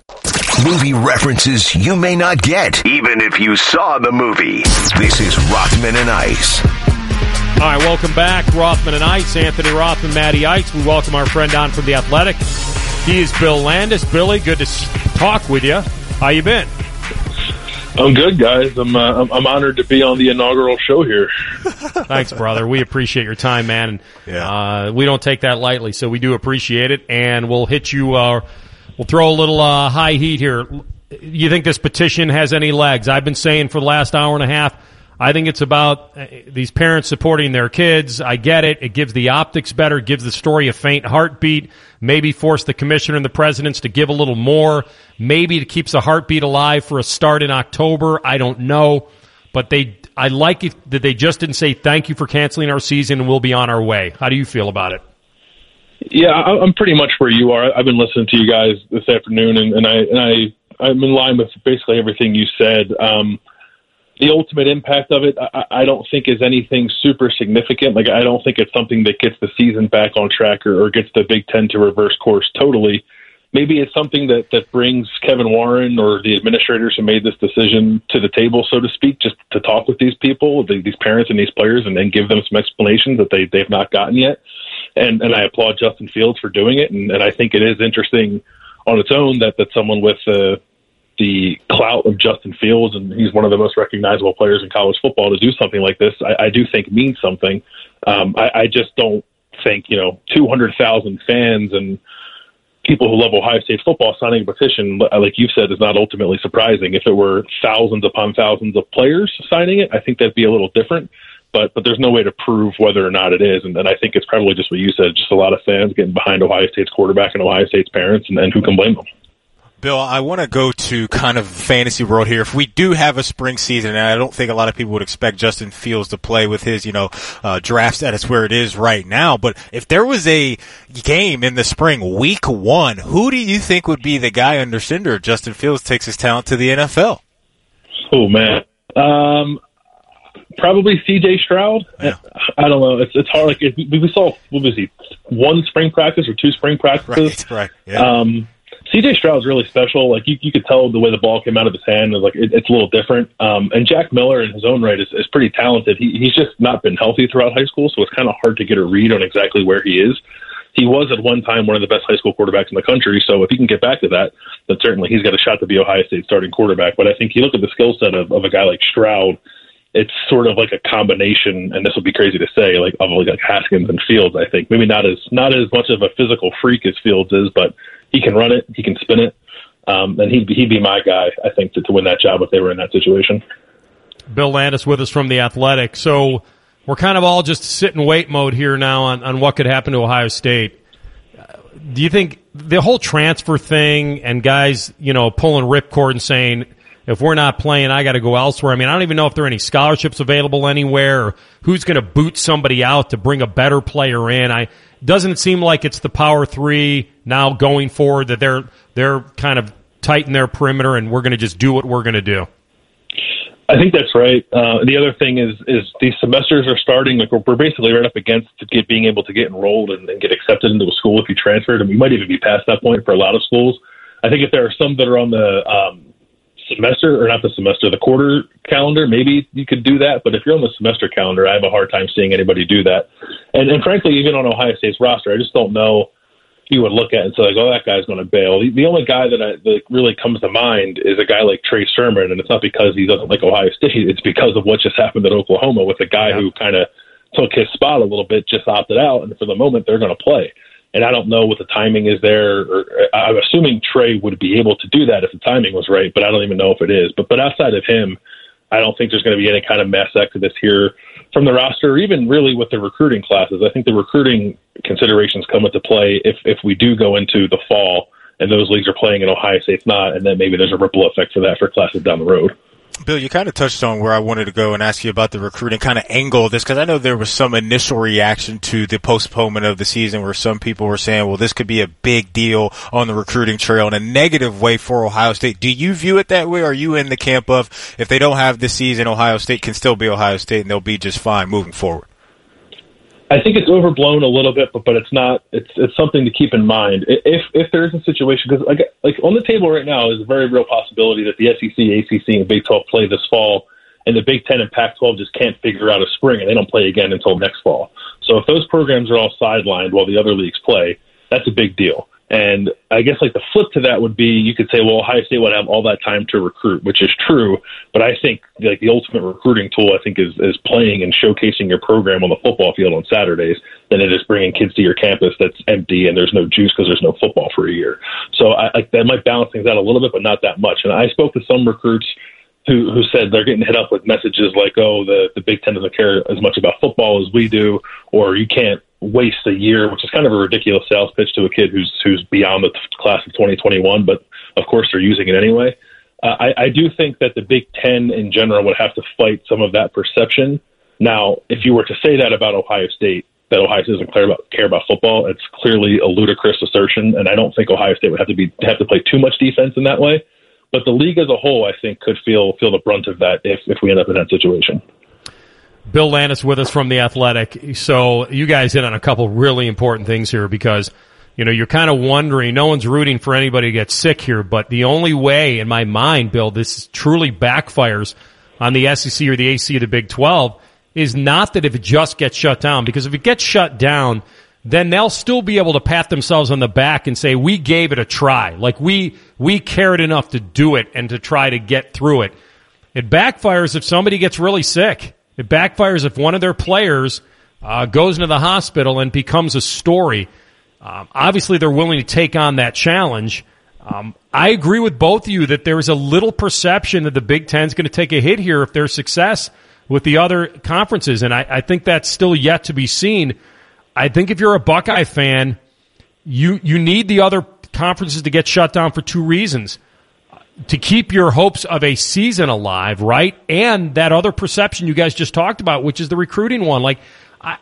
Movie references you may not get, even if you saw the movie. This is Rothman and Ice. All right, welcome back. Rothman and Ice, Anthony Rothman, Matty Ice. We welcome our friend on from The Athletic. He is Bill Landis. Billy, good to talk with you. How you been? I'm good, guys. I'm, uh, I'm I'm honored to be on the inaugural show here. Thanks, brother. We appreciate your time, man. And uh, we don't take that lightly, so we do appreciate it. And we'll hit you. Uh, we'll throw a little uh, high heat here. You think this petition has any legs? I've been saying for the last hour and a half. I think it's about uh, these parents supporting their kids. I get it. It gives the optics better, gives the story a faint heartbeat, maybe force the commissioner and the presidents to give a little more. Maybe it keeps the heartbeat alive for a start in October. I don't know. But they, I like it that they just didn't say thank you for canceling our season and we'll be on our way. How do you feel about it? Yeah, I'm pretty much where you are. I've been listening to you guys this afternoon, and, and I and I I'm in line with basically everything you said. Um, the ultimate impact of it, I, I don't think is anything super significant. Like I don't think it's something that gets the season back on track or, or gets the Big Ten to reverse course totally. Maybe it's something that that brings Kevin Warren or the administrators who made this decision to the table, so to speak, just to talk with these people, the, these parents and these players, and then give them some explanations that they they've not gotten yet. And and I applaud Justin Fields for doing it, and, and I think it is interesting on its own that that someone with uh, the clout of Justin Fields, and he's one of the most recognizable players in college football, to do something like this, I, I do think means something. Um, I, I just don't think you know 200,000 fans and people who love Ohio State football signing a petition, like you've said, is not ultimately surprising. If it were thousands upon thousands of players signing it, I think that'd be a little different. But but there's no way to prove whether or not it is, and, and I think it's probably just what you said, just a lot of fans getting behind Ohio State's quarterback and Ohio State's parents, and, and who can blame them? Bill, I want to go to kind of fantasy world here. If we do have a spring season, and I don't think a lot of people would expect Justin Fields to play with his, you know, uh, draft status where it is right now. But if there was a game in the spring, week one, who do you think would be the guy under center? If Justin Fields takes his talent to the NFL. Oh man, um, probably C.J. Stroud. Yeah. I don't know. It's it's hard. Like if, we saw what was he one spring practice or two spring practices. Right, right. Yeah. Um, CJ Stroud's really special. Like you, you could tell the way the ball came out of his hand. Is like it, it's a little different. Um, and Jack Miller, in his own right, is, is pretty talented. He, he's just not been healthy throughout high school, so it's kind of hard to get a read on exactly where he is. He was at one time one of the best high school quarterbacks in the country. So if he can get back to that, then certainly he's got a shot to be Ohio State starting quarterback. But I think you look at the skill set of, of a guy like Stroud. It's sort of like a combination, and this would be crazy to say, like of like Haskins and Fields. I think maybe not as not as much of a physical freak as Fields is, but he can run it, he can spin it, um, and he'd be, he'd be my guy, I think, to, to win that job if they were in that situation. Bill Landis with us from the Athletic. So we're kind of all just sit and wait mode here now on, on what could happen to Ohio State. Do you think the whole transfer thing and guys, you know, pulling ripcord and saying, if we're not playing, I got to go elsewhere. I mean, I don't even know if there are any scholarships available anywhere or who's going to boot somebody out to bring a better player in. I doesn't seem like it's the power three now going forward that they're they're kind of tighten their perimeter and we're going to just do what we're going to do. I think that's right. Uh, the other thing is is these semesters are starting. Like we're, we're basically right up against get, being able to get enrolled and, and get accepted into a school if you transferred. And we might even be past that point for a lot of schools. I think if there are some that are on the um, semester or not the semester, the quarter calendar, maybe you could do that. But if you're on the semester calendar, I have a hard time seeing anybody do that. And, and frankly, even on Ohio State's roster, I just don't know you would look at and say like, oh, that guy's going to bail. The, the only guy that, I, that really comes to mind is a guy like Trey Sermon, and it's not because he doesn't like Ohio State. It's because of what just happened at Oklahoma with a guy yeah. who kind of took his spot a little bit, just opted out, and for the moment they're going to play. And I don't know what the timing is there. Or, uh, I'm assuming Trey would be able to do that if the timing was right, but I don't even know if it is. But but outside of him, I don't think there's going to be any kind of mass exodus here from the roster, or even really with the recruiting classes. I think the recruiting considerations come into play if if we do go into the fall and those leagues are playing in Ohio State's not, and then maybe there's a ripple effect for that for classes down the road. Bill, you kind of touched on where I wanted to go and ask you about the recruiting kind of angle of this because I know there was some initial reaction to the postponement of the season where some people were saying, well, this could be a big deal on the recruiting trail in a negative way for Ohio State. Do you view it that way? Are you in the camp of if they don't have this season, Ohio State can still be Ohio State and they'll be just fine moving forward? I think it's overblown a little bit, but but it's not. It's it's something to keep in mind. If if there is a situation, because like like on the table right now is a very real possibility that the SEC, ACC, and Big 12 play this fall, and the Big 10 and Pac-12 just can't figure out a spring, and they don't play again until next fall. So if those programs are all sidelined while the other leagues play, that's a big deal. And I guess like the flip to that would be you could say, well, Ohio State would have all that time to recruit, which is true. But I think like the ultimate recruiting tool, I think is is playing and showcasing your program on the football field on Saturdays than it is bringing kids to your campus that's empty and there's no juice because there's no football for a year. So I like that might balance things out a little bit, but not that much. And I spoke to some recruits who who said they're getting hit up with messages like, "Oh, the the Big Ten doesn't care as much about football as we do," or "You can't waste a year," which is kind of a ridiculous sales pitch to a kid who's who's beyond the class of 2021. But of course, they're using it anyway. Uh, I, I do think that the Big Ten in general would have to fight some of that perception. Now, if you were to say that about Ohio State, that Ohio State doesn't care about care about football. It's clearly a ludicrous assertion, and I don't think Ohio State would have to be have to play too much defense in that way. But the league as a whole, I think, could feel feel the brunt of that if if we end up in that situation. Bill Landis with us from the Athletic. So you guys hit on a couple really important things here because you know you're kind of wondering. No one's rooting for anybody to get sick here, but the only way, in my mind, Bill, this truly backfires on the SEC or the AC or the Big Twelve is not that if it just gets shut down, because if it gets shut down, then they'll still be able to pat themselves on the back and say, we gave it a try. Like we, we cared enough to do it and to try to get through it. It backfires if somebody gets really sick. It backfires if one of their players uh, goes into the hospital and becomes a story. Um, obviously, they're willing to take on that challenge. Um, I agree with both of you that there is a little perception that the Big Ten is going to take a hit here if their success with the other conferences, and I, I think that's still yet to be seen. I think if you're a Buckeye fan, you you need the other conferences to get shut down for two reasons. To keep your hopes of a season alive, right? And that other perception you guys just talked about, which is the recruiting one. Like, I,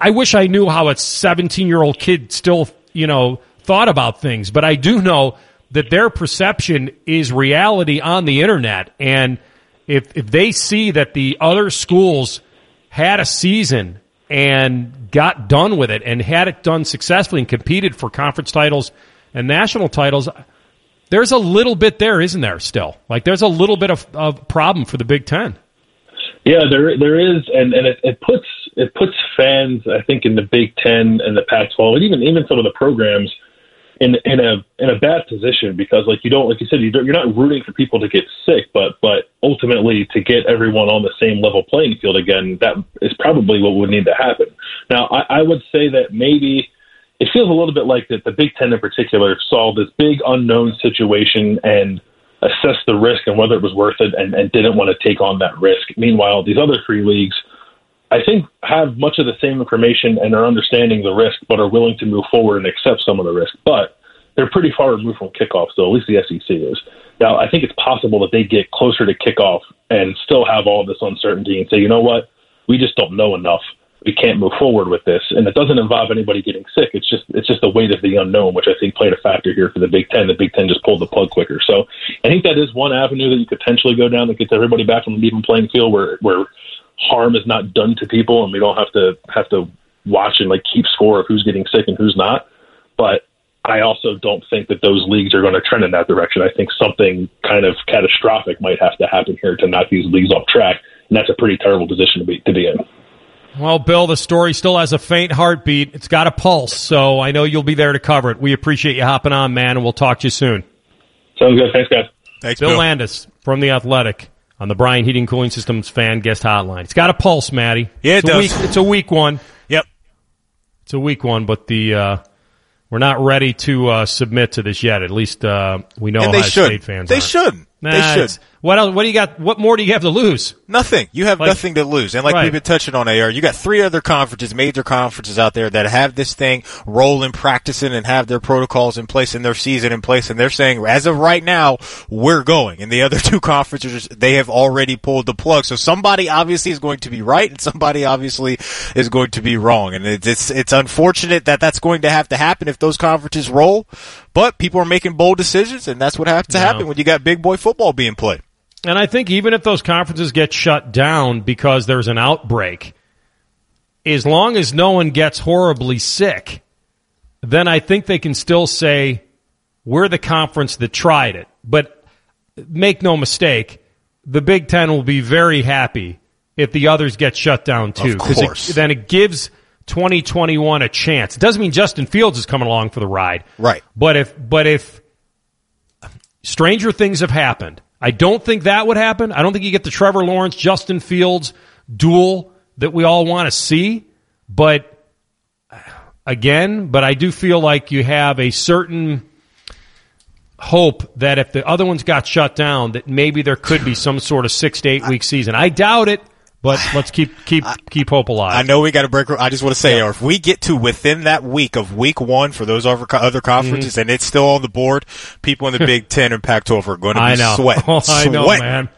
I wish I knew how a 17 year old kid still, you know, thought about things, but I do know that their perception is reality on the internet. And if, if they see that the other schools had a season and got done with it and had it done successfully and competed for conference titles and national titles, there's a little bit there, isn't there? Still, like there's a little bit of, of problem for the Big Ten. Yeah, there there is, and and it, it puts it puts fans, I think, in the Big Ten and the Pac-12, and even even some of the programs in in a in a bad position because like you don't like you said you you're not rooting for people to get sick but but ultimately to get everyone on the same level playing field again that is probably what would need to happen now I, I would say that maybe it feels a little bit like that the Big Ten in particular saw this big unknown situation and assessed the risk and whether it was worth it and, and didn't want to take on that risk meanwhile these other three leagues I think have much of the same information and are understanding the risk, but are willing to move forward and accept some of the risk. But they're pretty far removed from kickoff, so at least the SEC is. Now, I think it's possible that they get closer to kickoff and still have all this uncertainty and say, you know what, we just don't know enough. We can't move forward with this, and it doesn't involve anybody getting sick. It's just it's just the weight of the unknown, which I think played a factor here for the Big Ten. The Big Ten just pulled the plug quicker. So I think that is one avenue that you could potentially go down that gets everybody back on even playing field, where where harm is not done to people, and we don't have to have to watch and like keep score of who's getting sick and who's not. But I also don't think that those leagues are going to trend in that direction. I think something kind of catastrophic might have to happen here to knock these leagues off track, and that's a pretty terrible position to be to be in. Well, Bill, the story still has a faint heartbeat. It's got a pulse, so I know you'll be there to cover it. We appreciate you hopping on, man, and we'll talk to you soon. Sounds good. Thanks, guys. Thanks, Bill, Bill. Landis from the Athletic on the Brian Heating Cooling Systems fan guest hotline. It's got a pulse, Matty. Yeah, it it's a does. Weak, it's a weak one. Yep. It's a weak one, but the uh, we're not ready to uh, submit to this yet. At least uh, we know And they should. State fans. They aren't. shouldn't. Nah, They should. What else? What do you got? What more do you have to lose? Nothing. You have Like- nothing to lose. And like Right. we've been touching on AR, you got three other conferences, major conferences out there that have this thing rolling, practicing, and have their protocols in place and their season in place. And they're saying, as of right now, we're going. And the other two conferences, they have already pulled the plug. So somebody obviously is going to be right and somebody obviously is going to be wrong. And it's, it's, it's unfortunate that that's going to have to happen if those conferences roll. But people are making bold decisions and that's what has to No. happen when you got big boy football being played. And I think even if those conferences get shut down because there's an outbreak, as long as no one gets horribly sick, then I think they can still say, we're the conference that tried it. But make no mistake, the Big Ten will be very happy if the others get shut down too. Of 'cause it- then it gives 2021 a chance. It doesn't mean Justin Fields is coming along for the ride. Right. But if, but if stranger things have happened, I don't think that would happen. I don't think you get the Trevor Lawrence, Justin Fields duel that we all want to see. But again, but I do feel like you have a certain hope that if the other ones got shut down, that maybe there could be some sort of six to eight week season. I doubt it, but let's keep keep keep hope alive. I know we got to break. I just want to say, or if we get to within that week of week one for those other, other conferences, Mm-hmm. and it's still on the board, people in the Big Ten and Pac-12 are going to be I know. sweating. Oh, I know, Sweating. man.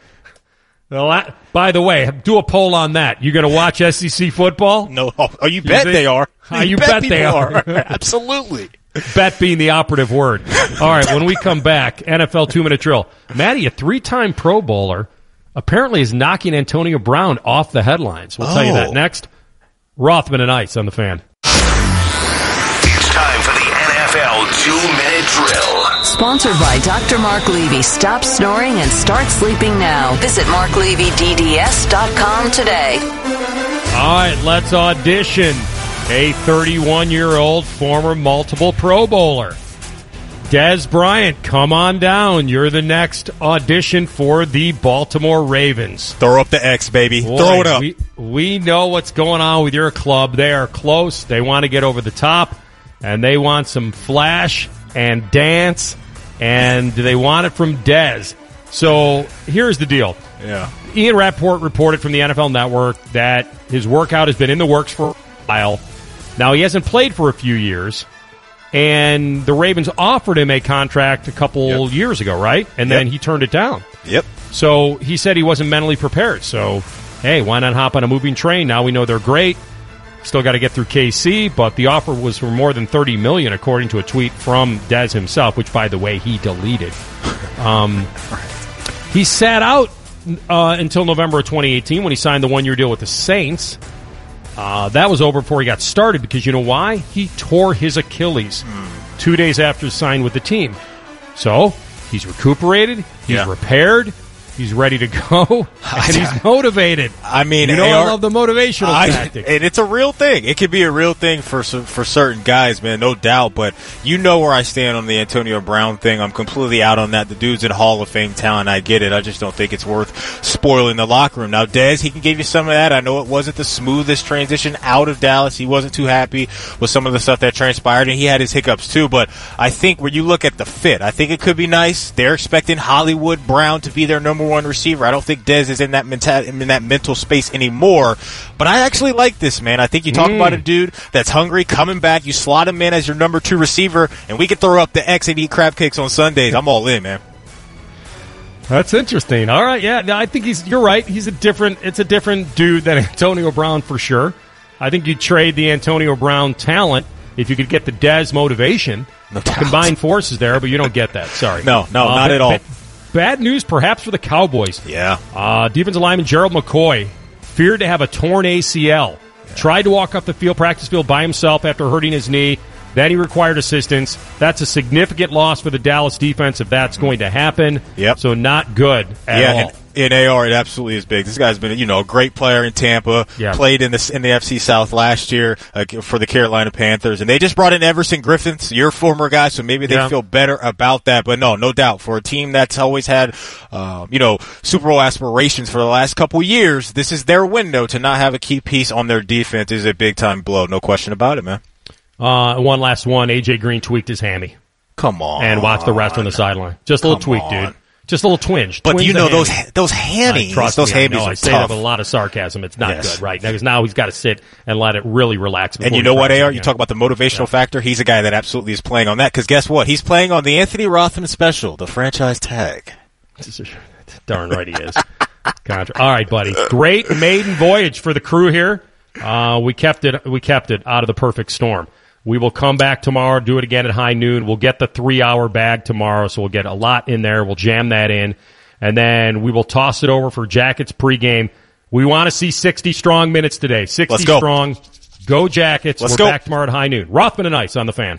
Well, by the way, do a poll on that. You going to watch SEC football? No. Oh, you bet think- they are. Ah, you bet they people are. Absolutely. Bet being the operative word. All right, when we come back, NFL two minute drill. Matty, a three time Pro Bowler, apparently is knocking Antonio Brown off the headlines. We'll tell you that Oh. next. Rothman and Ice on the fan. It's time for the NFL two minute drill. Sponsored by Dr. Mark Levy. Stop snoring and start sleeping now. Visit marklevydds.com today. All right, let's audition a 31 year old former multiple Pro Bowler. Dez Bryant, come on down. You're the next audition for the Baltimore Ravens. Throw up the X, baby. Boy, Throw it up. We, we know what's going on with your club. They are close. They want to get over the top, and they want some flash and dance, and they want it from Dez. So here's the deal. yeah. Ian Rapoport reported from the NFL Network that his workout has been in the works for a while. Now, he hasn't played for a few years, and the Ravens offered him a contract a couple Yep. years ago, right? And then Yep. he turned it down. Yep. So he said he wasn't mentally prepared. So, hey, why not hop on a moving train? Now we know they're great. Still got to get through KC, but the offer was for more than thirty million, according to a tweet from Dez himself, which, by the way, he deleted. Um, he sat out uh, until November of 2018 when he signed the one-year deal with the Saints. Uh, that was over before he got started because you know why? He tore his Achilles two days after signed with the team. So he's recuperated, he's Yeah. repaired, he's ready to go, and he's motivated. I mean, you know I AR love the motivational I- tactic. and it's a real thing. It could be a real thing for for certain guys, man, no doubt. But you know where I stand on the Antonio Brown thing. I'm completely out on that. The dude's in Hall of Fame talent. I get it. I just don't think it's worth spoiling the locker room. Now, Dez, he can give you some of that. I know it wasn't the smoothest transition out of Dallas. He wasn't too happy with some of the stuff that transpired, and he had his hiccups too. But I think when you look at the fit, I think it could be nice. They're expecting Hollywood Brown to be their number one receiver. I don't think Dez is in that menta- in that mental space anymore. But I actually like this man. I think you talk Mm. about a dude that's hungry, coming back. You slot him in as your number two receiver, and we can throw up the X and eat crab cakes on Sundays. I'm all in, man. That's interesting. All right, yeah, no, I think he's. You're right. He's a different. It's a different dude than Antonio Brown for sure. I think you trade the Antonio Brown talent if you could get the Dez motivation. No doubt. Combine forces there, but you don't get that. Sorry. No, no, not ba- at all. ba- bad news, perhaps, for the Cowboys. Yeah. Uh, defensive lineman Gerald McCoy feared to have a torn ACL. Tried to walk off the field, practice field by himself after hurting his knee. Then he required assistance. That's a significant loss for the Dallas defense if that's going to happen. Yep. So not good at yeah, all. in, in AR, it absolutely is big. This guy's been, you know, a great player in Tampa. Yeah. Played in the in the FC South last year uh, for the Carolina Panthers, and they just brought in Everson Griffen, your former guy, so maybe they Yeah. feel better about that. But no, no doubt for a team that's always had, uh, you know, Super Bowl aspirations for the last couple years, this is their window to not have a key piece on their defense is a big time blow. No question about it, man. Uh, one last one. AJ Green tweaked his hammy Come on, and watch the rest on the sideline. Just a little Come tweak, on. dude. Just a little twinge. But you know those those I hammies, trust those me, I hammies know. are I say tough. that with a lot of sarcasm. It's not Yes. good, right? Because now he's got to sit and let it really relax. And you know what, AR? You talk about the motivational factor. He's a guy that absolutely is playing on that. Because guess what? He's playing on the Anthony Rothman special, the franchise tag. Darn right he is. Contra- All right, buddy. Great maiden voyage for the crew here. Uh, we kept it. We kept it out of the perfect storm. We will come back tomorrow. Do it again at high noon. We'll get the three-hour bag tomorrow, so we'll get a lot in there. We'll jam that in, and then we will toss it over for Jackets pregame. We want to see sixty strong minutes today. Sixty Let's go. strong. Go Jackets. Let's We're go. back tomorrow at high noon. Rothman and Ice on the fan.